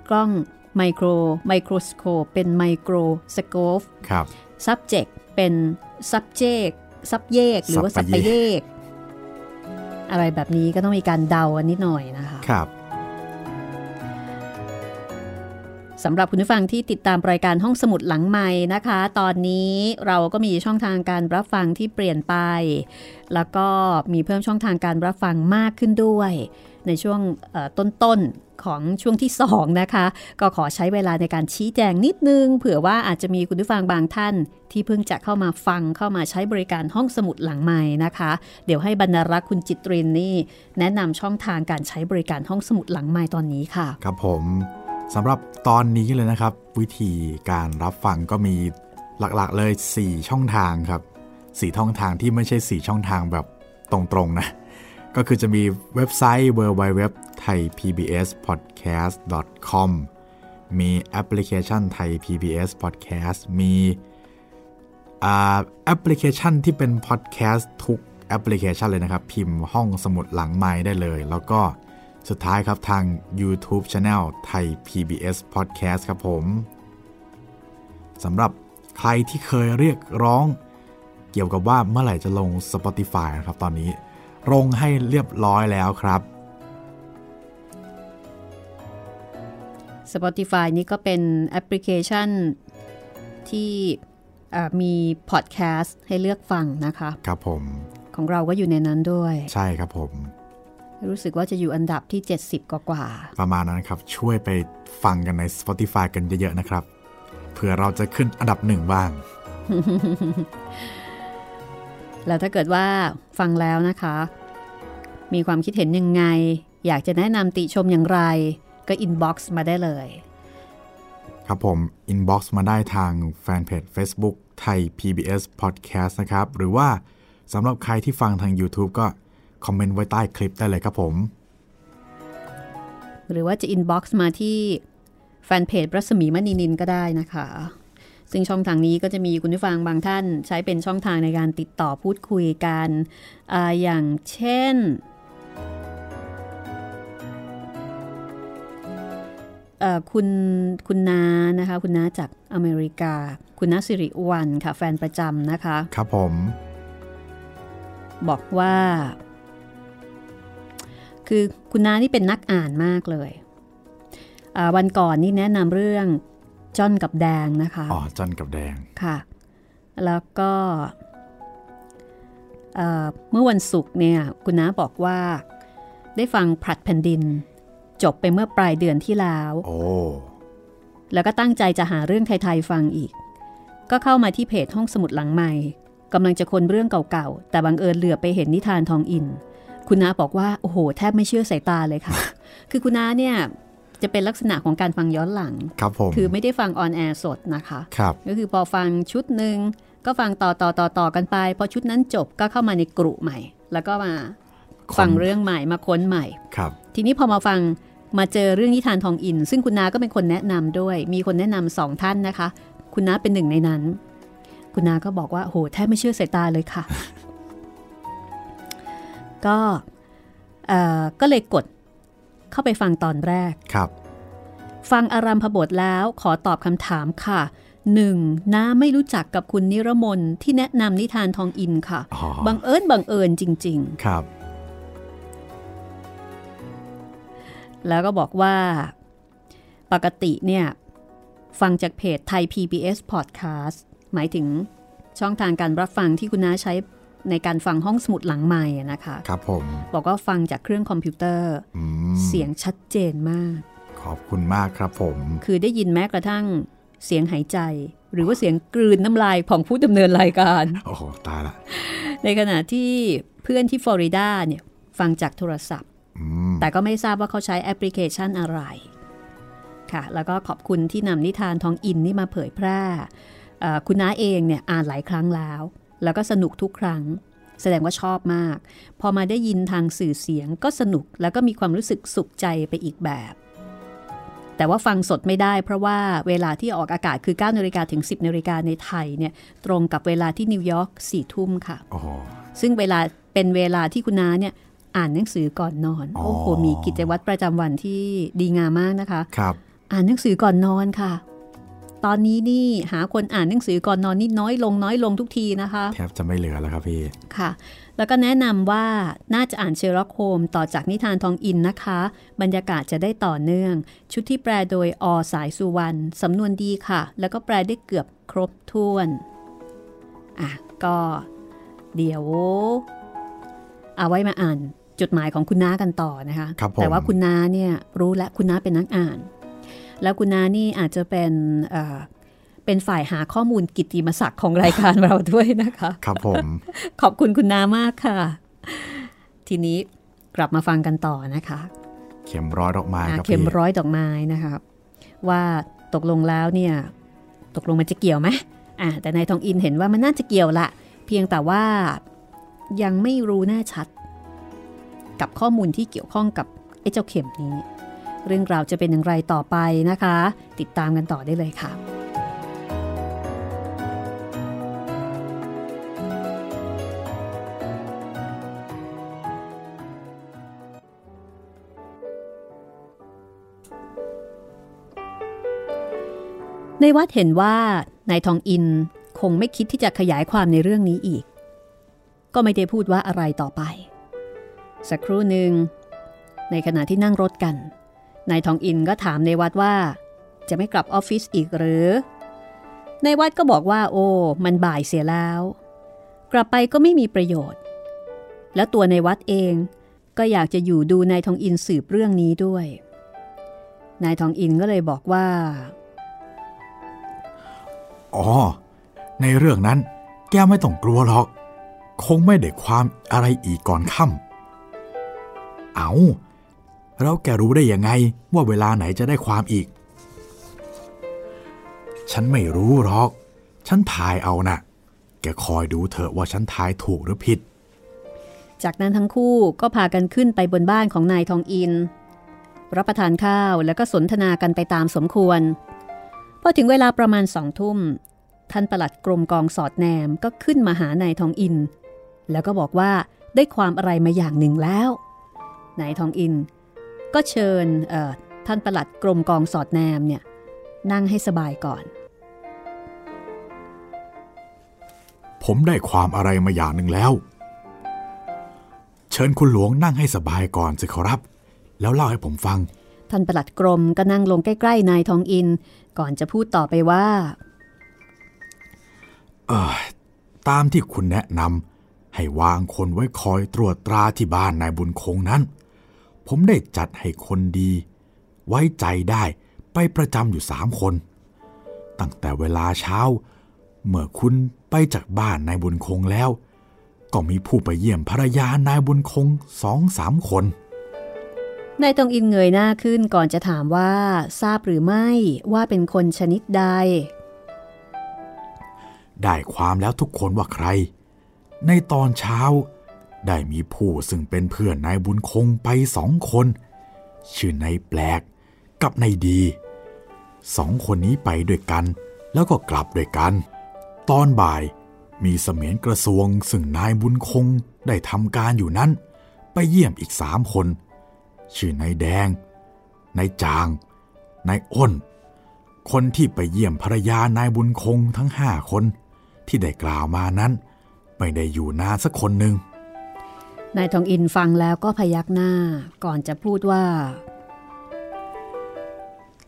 กล้องไมโครไมโครสโคปเป็นไมโครสโคปครับ subject เป็น subject ซับเยกหรือว่าสัสัปปปะปะเยเยกกอะไรแบบนี้ก็ต้องมีการเดากันนิดหน่อยนะคะ ครับ สำหรับคุณผู้ฟังที่ติดตามรายการห้องสมุดหลังใหม่นะคะ ตอนนี้เราก็มีช่องทางการรับฟังที่เปลี่ยนไป แล้วก็มีเพิ่มช่องทางการรับฟังมากขึ้นด้วย ในช่วงต้นๆของช่วงที่ 2 นะคะ ก็ขอใช้เวลาในการชี้แจงนิดนึง เผื่อว่าอาจจะมีคุณผู้ฟังบางท่านที่เพิ่งจะเข้ามาฟังเข้ามาใช้บริการห้องสมุดหลังใหม่นะคะ เดี๋ยวให้บรรณารักษ์คุณจิตรินนี่แนะนำช่องทางการใช้บริการห้องสมุดหลังใหม่ตอนนี้ค่ะ ครับผม สำหรับตอนนี้เลยนะครับ วิธีการรับฟังก็มีหลักๆเลย 4 ช่องทางครับ 4 ช่องทางที่ไม่ใช่ 4 ช่องทางแบบตรงๆนะ ก็คือจะมีเว็บไซต์ www thai pbs podcast com มีแอปพลิเคชันไทย PBS Podcast มีแอปพลิเคชันที่เป็นพอดแคสต์ทุกแอปพลิเคชันเลยนะครับ พิมพ์ห้องสมุดหลังไมค์ได้เลย แล้วก็ สุดท้ายครับทาง YouTube Channel Thai PBS Podcast ครับผมสำหรับใครที่เคยเรียกร้องเกี่ยวกับว่าเมื่อไหร่จะลง Spotify นะครับตอนนี้ลงให้เรียบร้อยแล้วครับ Spotify นี่ก็เป็นแอปพลิเคชันที่เอ่อมีพอดแคสต์ให้เลือกฟังนะคะ ครับผม ของเราก็อยู่ในนั้นด้วย ใช่ครับผม รู้สึกว่าจะอยู่อันดับที่ 70 กว่ากว่า ประมาณนั้นครับ ช่วยไปฟังกันใน Spotify กันเยอะๆนะครับ เผื่อเราจะขึ้นอันดับหนึ่งบ้างๆแล้วถ้าเกิดว่าฟังแล้วนะคะ มีความคิดเห็นยังไง อยากจะแนะนำติชมอย่างไร ก็ inbox มาได้เลย ครับผม inbox มาได้ทางแฟนเพจ Facebook Thai PBS Podcast นะครับ หรือว่าสำหรับใครที่ฟังทาง YouTube ก็ คอมเมนต์ไว้ใต้คลิปได้เลยครับผม หรือว่าจะ inbox มาที่แฟนเพจรัศมีมณีนินก็ได้นะคะ ซึ่งช่องทางนี้ก็จะมีคุณผู้ฟังบางท่านใช้เป็นช่องทางในการติดต่อพูดคุยกันอาอย่างเช่นเอ่อคุณคุณนานะคะ คุณนาจากอเมริกา คุณนาสิริวันค่ะ แฟนประจำนะคะ ครับผม บอกว่า คือคุณน้านี่เป็นนักอ่านมากเลยอ่าวันก่อนนี่แนะนำเรื่องจอนกับแดงนะคะอ๋อจันกับแดงค่ะ แล้วก็เอ่อเมื่อวันศุกร์เนี่ยคุณน้าบอกว่า ได้ฟังผลัดแผ่นดิน จบไปเมื่อปลายเดือนที่แล้ว โอ้แล้วก็ตั้งใจจะหาเรื่องไทยๆฟังอีก ก็เข้ามาที่เพจห้องสมุดหลังใหม่กำลังจะคนเรื่องเก่าๆ แต่บังเอิญเหลือไปเห็นนิทานทองอิน คุณน้าบอกว่าโอ้โห แทบไม่เชื่อสายตาเลยค่ะ คือคุณน้าเนี่ยจะเป็นลักษณะของการฟังย้อนหลังครับผมคือไม่ได้ฟังออนแอร์สดนะคะครับก็คือพอฟังชุดหนึ่งก็ฟังต่อต่อต่อต่อกันไป พอชุดนั้นจบก็เข้ามาในกลุ่มใหม่ แล้วก็มาฟังเรื่องใหม่มาค้นใหม่ครับ ทีนี้พอมาฟังมาเจอเรื่องนิทานทองอิน ซึ่งคุณน้าก็เป็นคนแนะนำด้วย มีคนแนะนำสองท่านนะคะ คุณน้าเป็นหนึ่งในนั้น คุณน้าก็บอกว่าโหแทบไม่เชื่อสายตาเลยค่ะ ก็เอ่อก็เลยกดเข้าไปฟังตอนแรกครับ ฟังอารัมพบทแล้วขอตอบคำถามค่ะหนึ่งน้าไม่รู้จักกับคุณนิรมนที่แนะนำนิทานทองอินค่ะอ๋อบังเอิญบังเอิญจริง ๆ ครับ แล้วก็บอกว่า ปกติเนี่ย ฟังจากเพจไทย PBS Podcast หมายถึงช่องทางการรับฟังที่คุณน้าใช้ ในการฟังห้องสมุดหลังใหม่นะคะครับผมบอกว่าฟังจากเครื่องคอมพิวเตอร์อืมเสียงชัดเจนมาก ขอบคุณมากครับผม คือได้ยินแม้กระทั่งเสียงหายใจ หรือว่าเสียงกลืนน้ำลายของผู้ดำเนินรายการโอ้โหตายละในขณะที่เพื่อนที่ฟลอริดาเนี่ยฟังจากโทรศัพท์อืมแต่ก็ไม่ทราบว่าเขาใช้แอปพลิเคชันอะไรค่ะแล้วก็ขอบคุณที่นำนิทานทองอินนี่มาเผยแพร่เอ่อคุณน้าเองเนี่ยอ่านหลายครั้งแล้ว แล้วก็สนุกทุกครั้ง แสดงว่าชอบมาก พอมาได้ยินทางสื่อเสียงก็สนุกแล้วก็มีความรู้สึกสุขใจไปอีกแบบ แต่ว่าฟังสดไม่ได้เพราะว่าเวลาที่ออกอากาศคือ 9นาฬิกาถึง 10นาฬิกาในไทยเนี่ยตรงกับเวลาที่นิวยอร์ก4ทุ่มค่ะโอ้โหซึ่งเวลาเป็นเวลาที่คุณนาเนี่ยอ่านหนังสือก่อนนอนอ๋อโอ้โห มีกิจวัตรประจำวันที่ดีงามมากนะคะ ครับ อ่านหนังสือก่อนนอนค่ะ ตอนนี้นี่หาคนอ่านหนังสือก่อนนอนนี่น้อยลงน้อยลงทุกทีนะคะ แทบจะไม่เหลือแล้วครับพี่ ค่ะ แล้วก็แนะนำว่าน่าจะอ่านเชอร์ล็อกโฮมต่อจากนิทานทองอินนะคะ บรรยากาศจะได้ต่อเนื่อง ชุดที่แปลโดยอ. สายสุวรรณสำนวนดีค่ะ แล้วก็แปลได้เกือบครบถ้วนอะก็เดี๋ยว เอาไว้มาอ่านจดหมายของคุณน้ากันต่อนะคะครับผมแต่ว่าคุณน้าเนี่ยรู้และคุณน้าเป็นนักอ่าน แล้วคุณน้านี่อาจจะเป็นเอ่อเป็นฝ่ายหาข้อมูลกิตติมศักดิ์ของรายการเราด้วยนะคะ ครับผม ขอบคุณคุณน้ามากค่ะ ทีนี้กลับมาฟังกันต่อนะคะ เข็มร้อยดอกไม้อ่าครับเข็มพี่ร้อยดอกไม้นะคะว่าตกลงแล้วเนี่ยตกลงมันจะเกี่ยวไหมอ่าแต่นายทองอินเห็นว่ามันน่าจะเกี่ยวละ เพียงแต่ว่ายังไม่รู้แน่ชัด กับข้อมูลที่เกี่ยวข้องกับไอ้เจ้าเข็มนี้ เรื่องราวจะเป็นอย่างไรต่อไปนะคะ ติดตามกันต่อได้เลยค่ะ ในวัดเห็นว่านายทองอินคงไม่คิดที่จะขยายความในเรื่องนี้อีก ก็ไม่ได้พูดว่าอะไรต่อไป สักครู่หนึ่งในขณะที่นั่งรถกัน นายทองอินก็ถามในวัดว่า จะไม่กลับออฟฟิศอีกหรือในวัดก็บอกว่า โอ้ มันบ่ายเสียแล้ว กลับไปก็ไม่มีประโยชน์ แล้วตัวในวัดเองก็อยากจะอยู่ดูนายทองอินสืบเรื่องนี้ด้วย นายทองอินก็เลยบอกว่า อ๋อ ในเรื่องนั้นแกไม่ต้องกลัวหรอก คงไม่ได้ความอะไรอีกก่อนค่ำเอา แล้วแกรู้ได้ยังไงว่าเวลาไหนจะได้ความอีก ฉันไม่รู้หรอก ฉันทายเอานะ่ะ แกคอยดูเถอะว่าฉันทายถูกหรือผิด จากนั้นทั้งคู่ก็พากันขึ้นไปบนบ้านของนายทองอิน รับประทานข้าวแล้วก็สนทนากันไปตามสมควร พอถึงเวลาประมาณสองทุ่ม ท่านประหลัดกรมกองสอดแนมก็ขึ้นมาหานายทองอิน แล้วก็บอกว่าได้ความอะไรมาอย่างหนึ่งแล้วนายทองอิน ก็เชิญเอ่อท่านประหลัดกรมกองสอดแนมเนี่ยนั่งให้สบายก่อน ผมได้ความอะไรมาอย่างหนึ่งแล้ว เชิญคุณหลวงนั่งให้สบายก่อนสิครับ แล้วเล่าให้ผมฟัง ท่านประหลัดกรมก็นั่งลงใกล้ๆนายทองอิน ก่อนจะพูดต่อไปว่าเออตามที่คุณแนะนำให้วางคนไว้คอยตรวจตราที่บ้านนายบุญคงนั้น ผมได้จัดให้คนดี ไว้ใจได้ไปประจำอยู่สามคน ตั้งแต่เวลาเช้า เมื่อคุณไปจากบ้านนายบุญคงแล้ว ก็มีผู้ไปเยี่ยมภรรยานายบุญคงสองสามคนนายทองอินเงยหน้าขึ้นก่อนจะถามว่าทราบหรือไม่ว่าเป็นคนชนิดใด ได้ความแล้วทุกคนว่าใคร ในตอนเช้า ได้มีผู้ซึ่งเป็นเพื่อนนายบุญคงไปสองคน ชื่อนายแปลกกับนายดีสองคนนี้ไปด้วยกัน แล้วก็กลับด้วยกัน ตอนบ่ายมีเสมียนกระทรวงซึ่งนายบุญคงได้ทำการอยู่นั้น ไปเยี่ยมอีกสามคน ชื่อนายแดงนายจางนายอ้น คนที่ไปเยี่ยมภรรยานายบุญคงทั้งห้าคน ที่ได้กล่าวมานั้น ไม่ได้อยู่นานสักคนหนึ่ง นายทองอินฟังแล้วก็พยักหน้าก่อนจะพูดว่า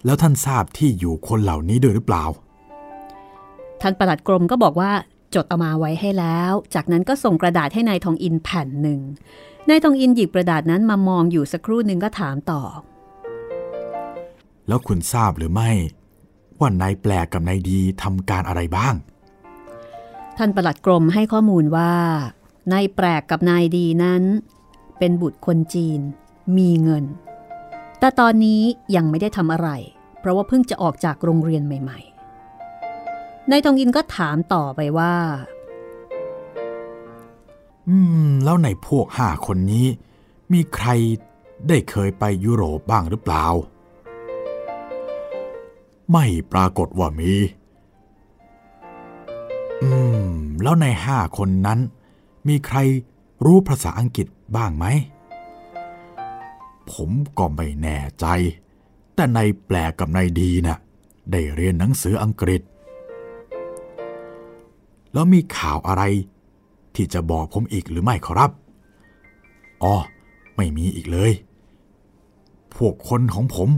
แล้วท่านทราบที่อยู่คนเหล่านี้ด้วยหรือเปล่า ท่านประหลัดกรมก็บอกว่าจดเอามาไว้ให้แล้ว จากนั้นก็ส่งกระดาษให้นายทองอินแผ่นหนึ่ง นายทองอินหยิบกระดาษนั้นมามองอยู่สักครู่หนึ่งก็ถามต่อ แล้วคุณทราบหรือไม่ ว่านายแปลกกับนายดีทำการอะไรบ้าง ท่านประหลัดกรมให้ข้อมูลว่า นายแปลกกับนายดีนั้น เป็นบุตรคนจีน มีเงิน แต่ตอนนี้ยังไม่ได้ทำอะไร เพราะว่าเพิ่งจะออกจากโรงเรียนใหม่ ๆ นายทองอินก็ถามต่อไปว่า อืม แล้วในพวกห้าคนนี้ มีใครได้เคยไปยุโรปบ้างหรือเปล่า ไม่ปรากฏว่ามี อืม แล้วในห้าคนนั้น มีใครรู้ภาษาอังกฤษบ้างไหม ผมก็ไม่แน่ใจ แต่ในแปลกับในดีนะ่ะได้เรียนหนังสืออังกฤษ แล้วมีข่าวอะไร ที่จะบอกผมอีกหรือไม่ครับ อ๋อ ไม่มีอีกเลย พวกคนของผม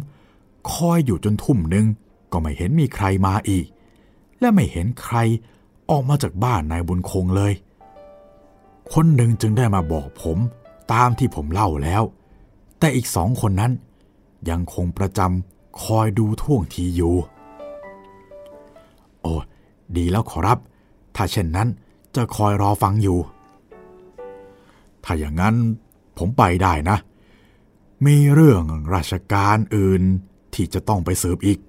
คอยอยู่จนทุ่มหนึ่งก็ไม่เห็นมีใครมาอีก และไม่เห็นใครออกมาจากบ้านนายบุญคงเลย คนหนึ่งจึงได้มาบอกผมตามที่ผมเล่าแล้ว แต่อีกสองคนนั้น ยังคงประจำคอยดูท่วงทีอยู่ โอ้ดีแล้วขอรับ ถ้าเช่นนั้นจะคอยรอฟังอยู่ ถ้าอย่างนั้นผมไปได้นะ มีเรื่องราชการอื่นที่จะต้องไปสืบอีก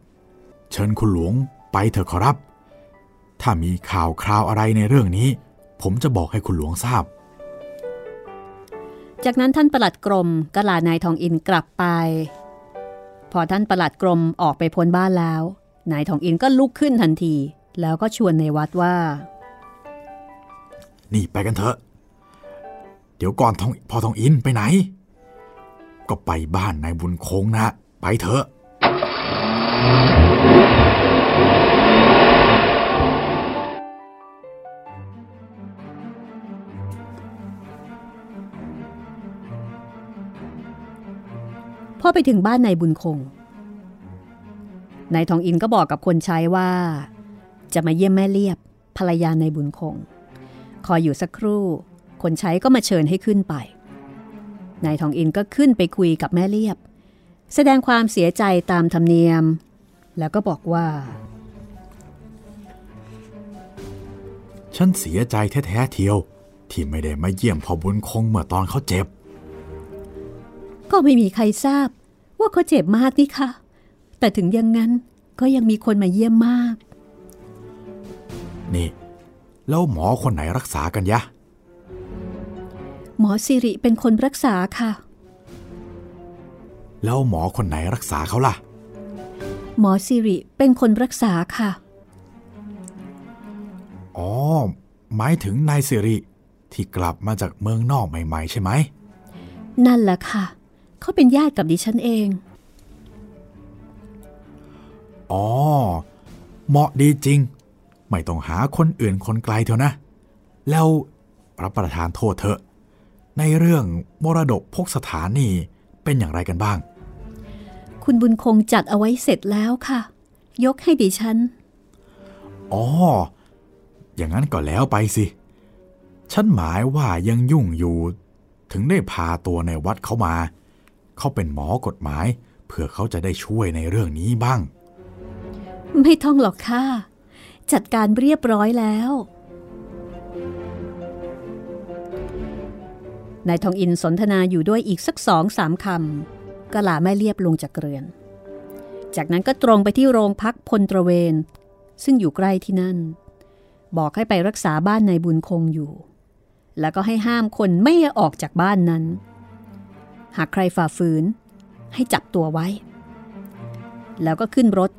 เชิญคุณหลวงไปเถอะขอรับ ถ้ามีข่าวคราวอะไรในเรื่องนี้ ผมจะบอกให้คุณหลวงทราบ จากนั้นท่านประหลัดกรมก็ลานายทองอินกลับไป พอท่านประหลัดกรมออกไปพ้นบ้านแล้ว นายทองอินก็ลุกขึ้นทันที แล้วก็ชวนในวัดว่า นี่ไปกันเถอะ เดี๋ยวก่อนทองพอทองอินไปไหน ก็ไปบ้านนายบุญคงนะ ไปเถอะ อไปถึงบ้านนายบุญคง นายทองอินก็บอกกับคนใช้ว่า จะมาเยี่ยมแม่เลียบภรรยานายบุญคง คอยอยู่สักครู่ คนใช้ก็มาเชิญให้ขึ้นไป นายทองอินก็ขึ้นไปคุยกับแม่เลียบ แสดงความเสียใจตามธรรมเนียม แล้วก็บอกว่า ฉันเสียใจแท้ๆเทียว ที่ไม่ได้มาเยี่ยมพ่อบุญคงเมื่อตอนเขาเจ็บก็ไม่มีใครทราบ ว่าเขาเจ็บมากนี่ค่ะแต่ถึงอย่างนั้นก็ยังมีคนมาเยี่ยมมาก นี่ แล้วหมอคนไหนรักษากันยะ หมอสิริเป็นคนรักษาค่ะ แล้วหมอคนไหนรักษาเขาล่ะ หมอสิริเป็นคนรักษาค่ะ อ๋อ หมายถึงนายสิริที่กลับมาจากเมืองนอกใหม่ ๆ ใช่ไหม นั่นแหละค่ะ เขาเป็นญาติกับดิฉันเอง อ๋อ เหมาะดีจริง ไม่ต้องหาคนอื่นคนไกลเถอะนะ แล้วรับประทานโทษเถอะ ในเรื่องมรดกพกสถานนี่เป็นอย่างไรกันบ้าง คุณบุญคงจัดเอาไว้เสร็จแล้วค่ะ ยกให้ดิฉัน อ๋อ อย่างนั้นก็แล้วไปสิ ฉันหมายว่ายังยุ่งอยู่ถึงได้พาตัวในวัดเขามา เขาเป็นหมอกฎหมาย เพื่อเขาจะได้ช่วยในเรื่องนี้บ้าง ไม่ต้องหรอกค่ะ จัดการเรียบร้อยแล้วนายทองอินสนทนาอยู่ด้วยอีกสักสองสามคำก็ลาแม่เรียบลงจากเรือน จากนั้นก็ตรงไปที่โรงพักพลตระเวน ซึ่งอยู่ใกล้ที่นั่น บอกให้ไปรักษาบ้านนายบุญคงอยู่ แล้วก็ให้ห้ามคนไม่ให้ออกจากบ้านนั้น หากใครฝ่าฝืน ให้จับตัวไว้ แล้วก็ขึ้นรถ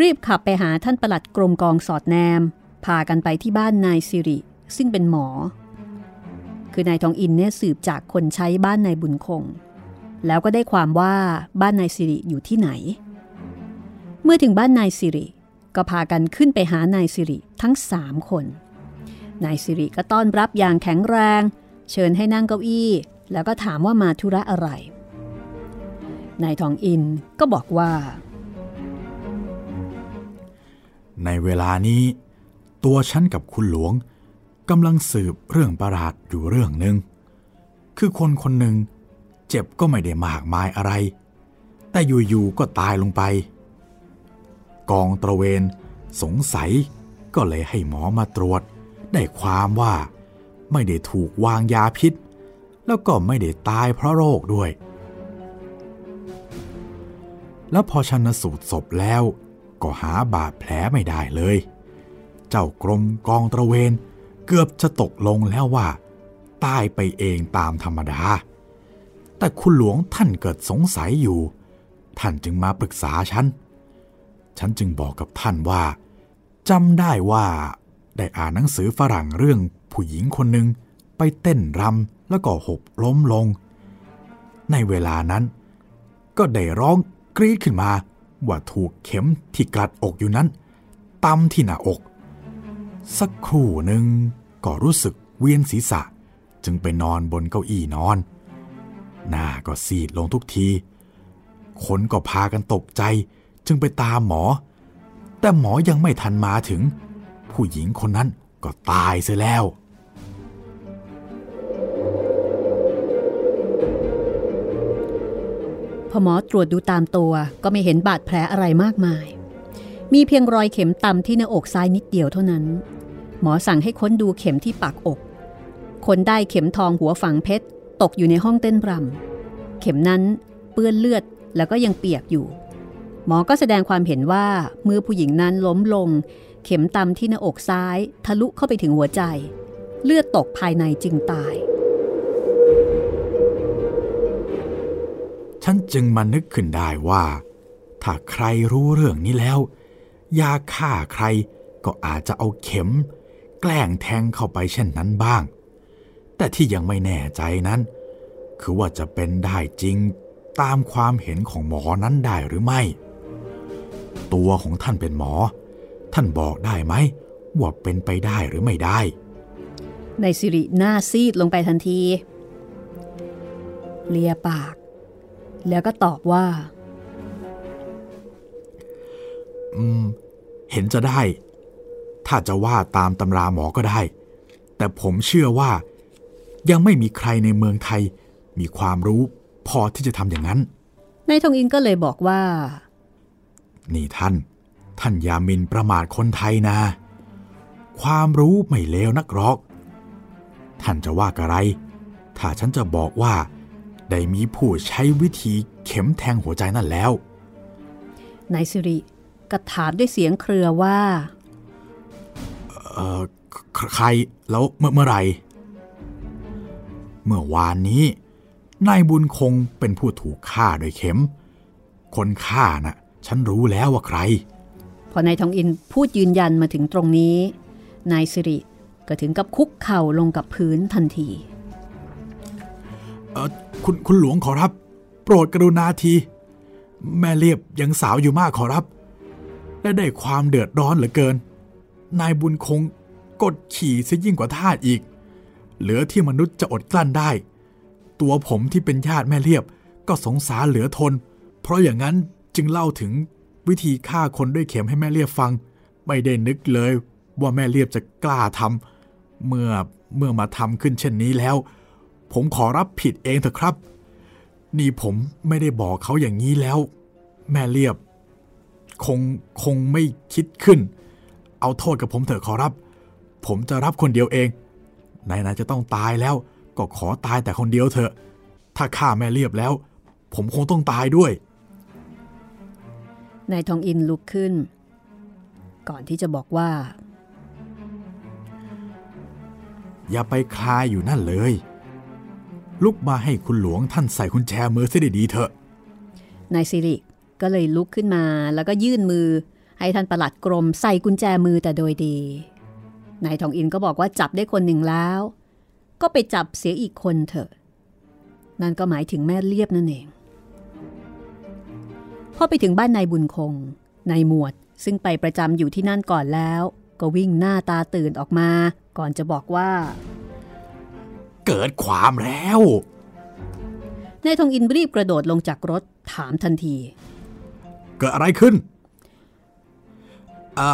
รีบขับไปหาท่านประหลัดกรมกองสอดแนม พากันไปที่บ้านนายสิริ ซึ่งเป็นหมอ คือนายทองอินเนี่ยสืบจากคนใช้บ้านนายบุญคง แล้วก็ได้ความว่าบ้านนายสิริอยู่ที่ไหน เมื่อถึงบ้านนายสิริก็พากันขึ้นไปหานายสิริทั้งสามคน นายสิริก็ต้อนรับอย่างแข็งแรง เชิญให้นั่งเก้าอี้ แล้วก็ถามว่ามาธุระอะไร นายทองอินก็บอกว่า ในเวลานี้ ตัวฉันกับคุณหลวงกำลังสืบเรื่องประหลาดอยู่เรื่องหนึ่งคือคนคนหนึ่งเจ็บก็ไม่ได้มากมายอะไร แต่อยู่ๆก็ตายลงไป กองตระเวนสงสัยก็เลยให้หมอมาตรวจ ได้ความว่าไม่ได้ถูกวางยาพิษ แล้วก็ไม่ได้ตายเพราะโรคด้วย แล้วพอชันสูตรศพแล้วก็หาบาดแผลไม่ได้เลย เจ้ากรมกองตระเวนเกือบจะตกลงแล้วว่า ตายไปเองตามธรรมดา แต่คุณหลวงท่านเกิดสงสัยอยู่ ท่านจึงมาปรึกษาฉัน ฉันจึงบอกกับท่านว่าจำได้ว่าได้อ่านหนังสือฝรั่งเรื่องผู้หญิงคนหนึ่งไปเต้นรำ แล้วก็หกล้มลง ในเวลานั้น ก็ได้ร้องกรีดขึ้นมา ว่าถูกเข็มที่กัดอกอยู่นั้นตำที่หน้าอก สักครู่หนึ่งก็รู้สึกเวียนศีรษะ จึงไปนอนบนเก้าอี้นอน หน้าก็ซีดลงทุกที คนก็พากันตกใจ จึงไปตามหมอ แต่หมอยังไม่ทันมาถึง ผู้หญิงคนนั้นก็ตายเสียแล้ว พอหมอตรวจดูตามตัวก็ไม่เห็นบาดแผลอะไรมากมาย มีเพียงรอยเข็มตำที่หน้าอกซ้ายนิดเดียวเท่านั้น หมอสั่งให้ค้นดูเข็มที่ปากอกคนได้เข็มทองหัวฝังเพชรตกอยู่ในห้องเต้นรำเข็มนั้นเปื้อนเลือดแล้วก็ยังเปียกอยู่ หมอก็แสดงความเห็นว่าเมื่อผู้หญิงนั้นล้มลง เข็มตำที่หน้าอกซ้าย ทะลุเข้าไปถึงหัวใจ เลือดตกภายในจึงตาย ฉันจึงมานึกขึ้นได้ว่า ถ้าใครรู้เรื่องนี้แล้ว ยาฆ่าใครก็อาจจะเอาเข็ม แกล้งแทงเข้าไปเช่นนั้นบ้าง แต่ที่ยังไม่แน่ใจนั้น คือว่าจะเป็นได้จริงตามความเห็นของหมอนั้นได้หรือไม่ ตัวของท่านเป็นหมอ ท่านบอกได้ไหมว่าเป็นไปได้หรือไม่ได้ ในสิริหน้าซีดลงไปทันที เลียปาก แล้วก็ตอบว่า อืม เห็นจะได้ ถ้าจะว่าตามตำราหมอก็ได้ แต่ผมเชื่อว่า ยังไม่มีใครในเมืองไทย มีความรู้พอที่จะทำอย่างนั้น นายทองอินก็เลยบอกว่า นี่ท่าน ท่านอย่าหมินประมาทคนไทยนะ ความรู้ไม่เลวนักหรอก ท่านจะว่าอะไร ถ้าฉันจะบอกว่า ได้มีผู้ใช้วิธีเข็มแทงหัวใจนั่นแล้วนายสิริก็ถามด้วยเสียงเครือว่าเอ่อใครแล้วเมื่อเมื่อไหรเมื่อวานนี้นายบุญคงเป็นผู้ถูกฆ่าโดยเข็ม คนฆ่าน่ะฉันรู้แล้วว่าใคร พอนายทองอินพูดยืนยันมาถึงตรงนี้ นายสิริก็ถึงกับคุกเข่าลงกับพื้นทันที เออคุณคุณหลวงขอรับ โปรดกรุณาที แม่เรียบยังสาวอยู่มากขอรับ และได้ความเดือดร้อนเหลือเกิน นายบุญคงกดขี่ซะยิ่งกว่าทาสอีก เหลือที่มนุษย์จะอดกลั้นได้ ตัวผมที่เป็นญาติแม่เรียบก็สงสารเหลือทน เพราะอย่างนั้นจึงเล่าถึงวิธีฆ่าคนด้วยเข็มให้แม่เรียบฟัง ไม่ได้นึกเลยว่าแม่เรียบจะกล้าทำเมื่อเมื่อมาทำขึ้นเช่นนี้แล้ว ผมขอรับผิดเองเถอะครับ นี่ผมไม่ได้บอกเขาอย่างนี้แล้ว แม่เรียบ คงคงไม่คิดขึ้น เอาโทษกับผมเถอะขอรับ ผมจะรับคนเดียวเองนายนาจะต้องตายแล้ว ก็ขอตายแต่คนเดียวเถอะ ถ้าฆ่าแม่เรียบแล้ว ผมคงต้องตายด้วยนายทองอินลุกขึ้น ก่อนที่จะบอกว่า อย่าไปคลายอยู่นั่นเลย ลุกมาให้คุณหลวงท่านใส่กุญแจมือเสียดีๆเถอะ นายสิริก็เลยลุกขึ้นมาแล้วก็ยื่นมือ ให้ท่านประหลัดกรมใส่กุญแจมือแต่โดยดี นายทองอินก็บอกว่าจับได้คนหนึ่งแล้ว ก็ไปจับเสียอีกคนเถอะ นั่นก็หมายถึงแม่เลียบนั่นเอง พอไปถึงบ้านนายบุญคง นายหมวดซึ่งไปประจำอยู่ที่นั่นก่อนแล้ว ก็วิ่งหน้าตาตื่นออกมา ก่อนจะบอกว่า เกิดความแล้วนายทองอินรีบกระโดดลงจากรถถามทันที เกิดอะไรขึ้นอะ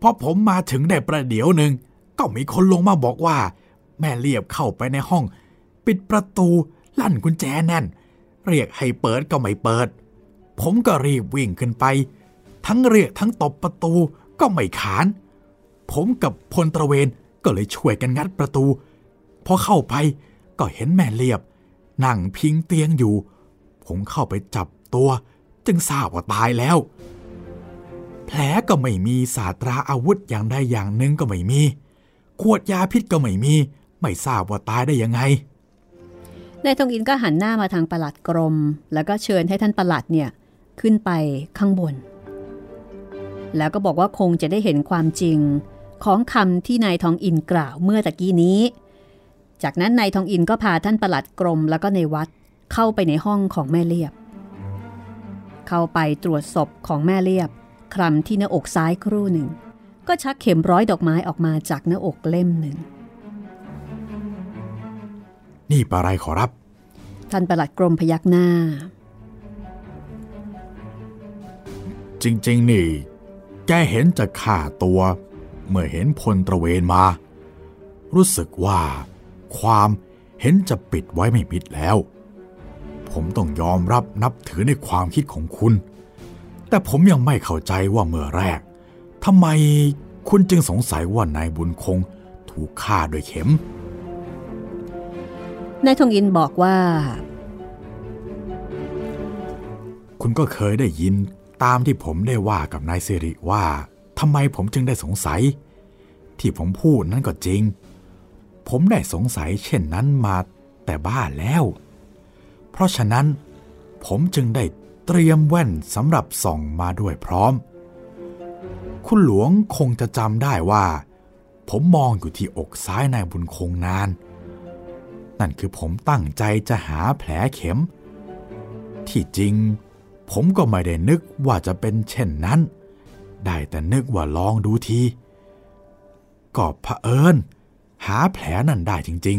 พอผมมาถึงได้ประเดี๋ยวหนึ่งก็มีคนลงมาบอกว่า แม่เรียบเข้าไปในห้อง ปิดประตูลั่นกุญแจแน่น เรียกให้เปิดก็ไม่เปิด ผมก็รีบวิ่งขึ้นไป ทั้งเรียกทั้งตบประตูก็ไม่ขาน ผมกับพลตระเวนก็เลยช่วยกันงัดประตู พอเข้าไปก็เห็นแม่เรียบ นั่งพิงเตียงอยู่ ผมเข้าไปจับตัว จึงทราบว่าตายแล้ว แผลก็ไม่มีสาตราอาวุธอย่างใดอย่างหนึ่งก็ไม่มี ขวดยาพิษก็ไม่มี ไม่ทราบว่าตายได้ยังไงนายทองอินก็หันหน้ามาทางประหลัดกรม แล้วก็เชิญให้ท่านประหลัดเนี่ยขึ้นไปข้างบน แล้วก็บอกว่าคงจะได้เห็นความจริงของคำที่นายทองอินกล่าวเมื่อตะกี้นี้ จากนั้นนายทองอินก็พาท่านประหลัดกรมแล้วก็ในวัดเข้าไปในห้องของแม่เรียบ เข้าไปตรวจศพของแม่เรียบคลำที่หน้าอกซ้ายครู่หนึ่ง ก็ชักเข็มร้อยดอกไม้ออกมาจากหน้าอกเล่มหนึ่ง นี่ปะไรขอรับ ท่านประหลัดกรมพยักหน้า จริง ๆ นี่ แกเห็นจะฆ่าตัว เมื่อเห็นพลตระเวนมา รู้สึกว่า ความเห็นจะปิดไว้ไม่ปิดแล้ว ผมต้องยอมรับนับถือในความคิดของคุณ แต่ผมยังไม่เข้าใจว่าเมื่อแรกทำไมคุณจึงสงสัยว่านายบุญคงถูกฆ่าโดยเข็ม นายทองอินบอกว่า คุณก็เคยได้ยินตามที่ผมได้ว่ากับนายสิริว่าทำไมผมจึงได้สงสัย ที่ผมพูดนั้นก็จริง ผมได้สงสัยเช่นนั้นมาแต่บ้านแล้ว เพราะฉะนั้นผมจึงได้เตรียมแว่นสำหรับส่องมาด้วยพร้อม คุณหลวงคงจะจำได้ว่า ผมมองอยู่ที่อกซ้ายนายบุญคงนาน นั่นคือผมตั้งใจจะหาแผลเข็ม ที่จริง ผมก็ไม่ได้นึกว่าจะเป็นเช่นนั้น ได้แต่นึกว่าลองดูทีก็เผอิญ หาแผลนั่นได้จริง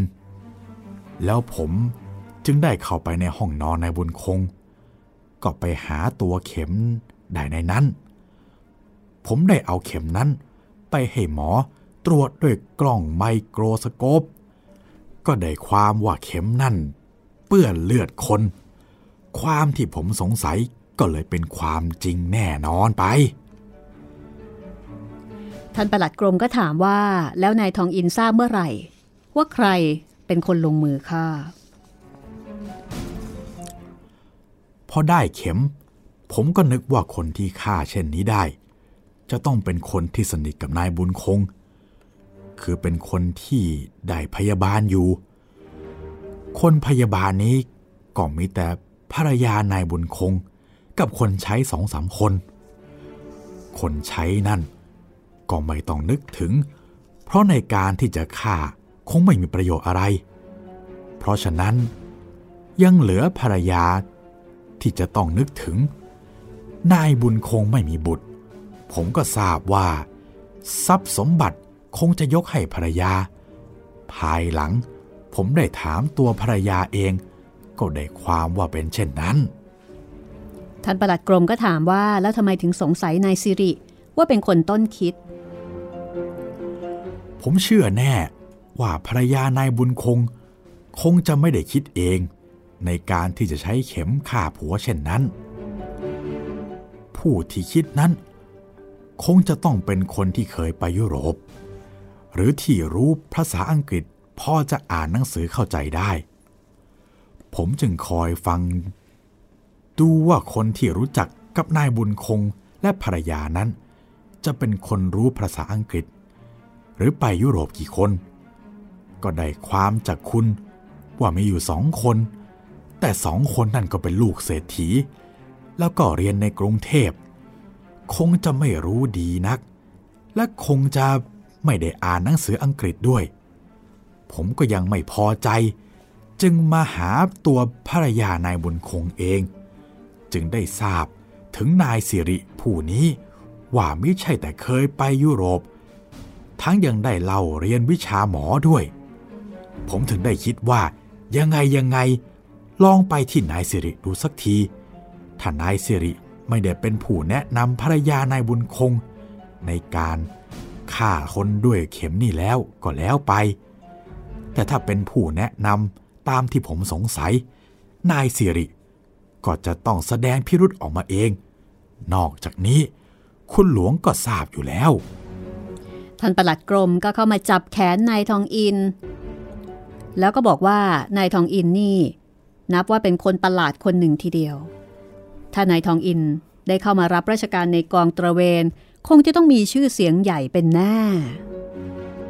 ๆ แล้วผมจึงได้เข้าไปในห้องนอนในบุญคง ก็ไปหาตัวเข็มได้ในนั้น ผมได้เอาเข็มนั้นไปให้หมอตรวจด้วยกล้องไมโครสโคป ก็ได้ความว่าเข็มนั่น เปื้อนเลือดคน ความที่ผมสงสัยก็เลยเป็นความจริงแน่นอนไป ท่านประหลัดกรมก็ถามว่าแล้วนายทองอินทราบเมื่อไหร่ ว่าใครเป็นคนลงมือฆ่า พอได้เข็ม ผมก็นึกว่าคนที่ฆ่าเช่นนี้ได้ จะต้องเป็นคนที่สนิทกับนายบุญคง คือเป็นคนที่ได้พยาบาลอยู่ คนพยาบาลนี้ก็มีแต่ภรรยานายบุญคง กับคนใช้สองสามคน คนใช้นั่น ก็ไม่ต้องนึกถึง เพราะในการที่จะฆ่าคงไม่มีประโยชน์อะไร เพราะฉะนั้น ยังเหลือภรรยาที่จะต้องนึกถึง นายบุญคงไม่มีบุตร ผมก็ทราบว่า ทรัพย์สมบัติคงจะยกให้ภรรยา ภายหลังผมได้ถามตัวภรรยาเอง ก็ได้ความว่าเป็นเช่นนั้นท่านประหลัดกรมก็ถามว่าแล้วทำไมถึงสงสัยนายสิริว่าเป็นคนต้นคิด ผมเชื่อแน่ว่าภรรยานายบุญคง คงจะไม่ได้คิดเอง ในการที่จะใช้เข็มฆ่าผัวเช่นนั้น ผู้ที่คิดนั้น คงจะต้องเป็นคนที่เคยไปยุโรป หรือที่รู้ภาษาอังกฤษพอจะอ่านหนังสือเข้าใจได้ ผมจึงคอยฟัง ดูว่าคนที่รู้จักกับนายบุญคงและภรรยานั้น จะเป็นคนรู้ภาษาอังกฤษ หรือไปยุโรปกี่คน ก็ได้ความจากคุณว่ามีอยู่สองคน แต่สองคนนั่นก็เป็นลูกเศรษฐี แล้วก็เรียนในกรุงเทพ คงจะไม่รู้ดีนัก และคงจะไม่ได้อ่านหนังสืออังกฤษด้วย ผมก็ยังไม่พอใจ จึงมาหาตัวภรรยานายบุญคงเอง จึงได้ทราบถึงนายสิริผู้นี้ว่าไม่ใช่แต่เคยไปยุโรป ทั้งยังได้เล่าเรียนวิชาหมอด้วย ผมถึงได้คิดว่า ยังไงยังไง ลองไปที่นายสิริดูสักที ถ้านายสิริไม่ได้เป็นผู้แนะนำภรรยานายบุญคง ในการฆ่าคนด้วยเข็มนี่แล้วก็แล้วไป แต่ถ้าเป็นผู้แนะนำตามที่ผมสงสัย นายสิริ ก็จะต้องแสดงพิรุษออกมาเอง นอกจากนี้ คุณหลวงก็ทราบอยู่แล้ว ท่านประหลัดกรมก็เข้ามาจับแขนนายทองอิน แล้วก็บอกว่านายทองอินนี่ นับว่าเป็นคนประหลาดคนหนึ่งทีเดียว ถ้านายทองอินได้เข้ามารับราชการในกองตระเวน คงจะต้องมีชื่อเสียงใหญ่เป็นแน่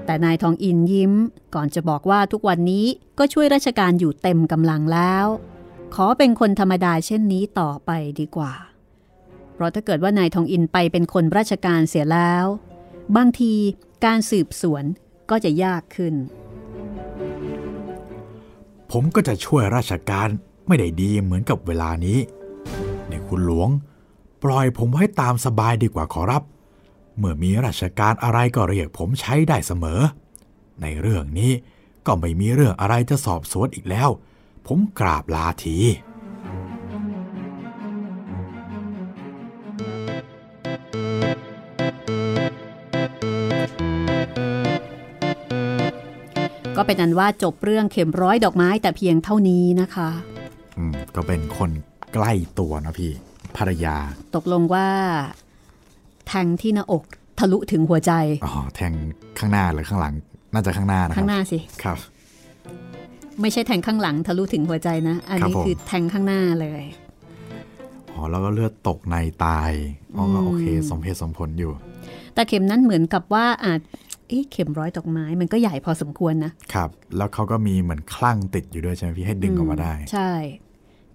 แต่นายทองอินยิ้มก่อนจะบอกว่าทุกวันนี้ก็ช่วยราชการอยู่เต็มกำลังแล้ว ขอเป็นคนธรรมดาเช่นนี้ต่อไปดีกว่า เพราะถ้าเกิดว่านายทองอินไปเป็นคนราชการเสียแล้ว บางทีการสืบสวนก็จะยากขึ้น ผมก็จะช่วยราชการไม่ได้ดีเหมือนกับเวลานี้ในคุณหลวง ปล่อยผมให้ตามสบายดีกว่าขอรับ เมื่อมีราชการอะไรก็เรียกผมใช้ได้เสมอ ในเรื่องนี้ก็ไม่มีเรื่องอะไรจะสอบสวนอีกแล้ว ผมกราบลาที ก็เป็นอันว่าจบเรื่องเข็มร้อยดอกไม้แต่เพียงเท่านี้นะคะอืมก็เป็นคนใกล้ตัวนะพี่ภรรยา ตกลงว่าแทงที่หน้าอกทะลุถึงหัวใจอ๋อแทงข้างหน้าหรือข้างหลัง น่าจะข้างหน้านะครัข้าบงหน้าสิครับ ไม่ใช่แทงข้างหลังทะลุถึงหัวใจนะ อันนี้ครับผมคือแทงข้างหน้าเลยอ๋อแล้วก็เลือดตกในตายอ๋อก็โอเคอืมสมเหตุสมผลอยู่ แต่เข็มนั้นเหมือนกับว่าอาจ เอ๊ะเข็มร้อยดอกไม้มันก็ใหญ่พอสมควรนะครับ แล้วเขาก็มีเหมือนคลั่งติดอยู่ด้วยใช่ไหมพี่ให้ดึงออกมาได้ ใช่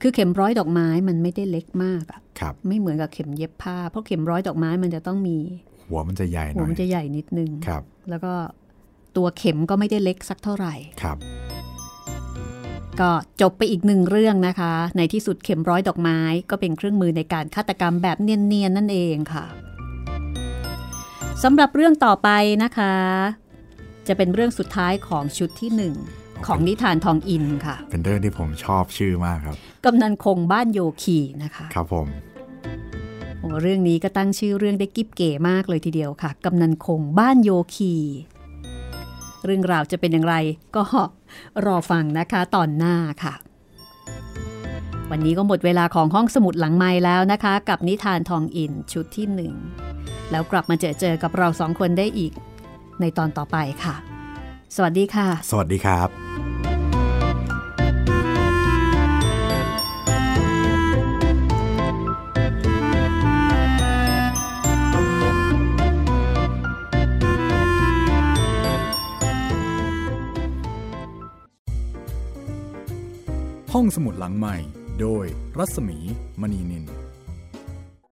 คือเข็มร้อยดอกไม้มันไม่ได้เล็กมากอะครับ ไม่เหมือนกับเข็มเย็บผ้า เพราะเข็มร้อยดอกไม้มันจะต้องมี หัวมันจะใหญ่หหัน่วอยมันจะใหญ่นิดนึงครับ แล้วก็ตัวเข็มก็ไม่ได้เล็กสักเท่าไหร่ครับ ก็จบไปอีกหนึ่งเรื่องนะคะ ในที่สุดเข็มร้อยดอกไม้ ก็เป็นเครื่องมือในการฆาตกรรมแบบเนียนๆนั่นเองค่ะ สำหรับเรื่องต่อไปนะคะ จะเป็นเรื่องสุดท้ายของชุดที่หนึ่งของนิทานทองอินค่ะ เป็นเรื่องที่ผมชอบชื่อมากครับ กำนันคงบ้านโยคีนะคะ ครับผมโอ้เรื่องนี้ก็ตั้งชื่อเรื่องได้กิ๊บเก๋มากเลยทีเดียวค่ะ กำนันคงบ้านโยคี เรื่องราวจะเป็นอย่างไรก็รอฟังนะคะตอนหน้าค่ะ วันนี้ก็หมดเวลาของห้องสมุดหลังไม้แล้วนะคะ กับนิทานทองอินชุดที่หนึ่งแล้วกลับมาเจอเจอกับเราสองคนได้อีก ในตอนต่อไปค่ะ สวัสดีค่ะ สวัสดีครับ ห้องสมุดหลังใหม่ โดยรัศมีมณีนิน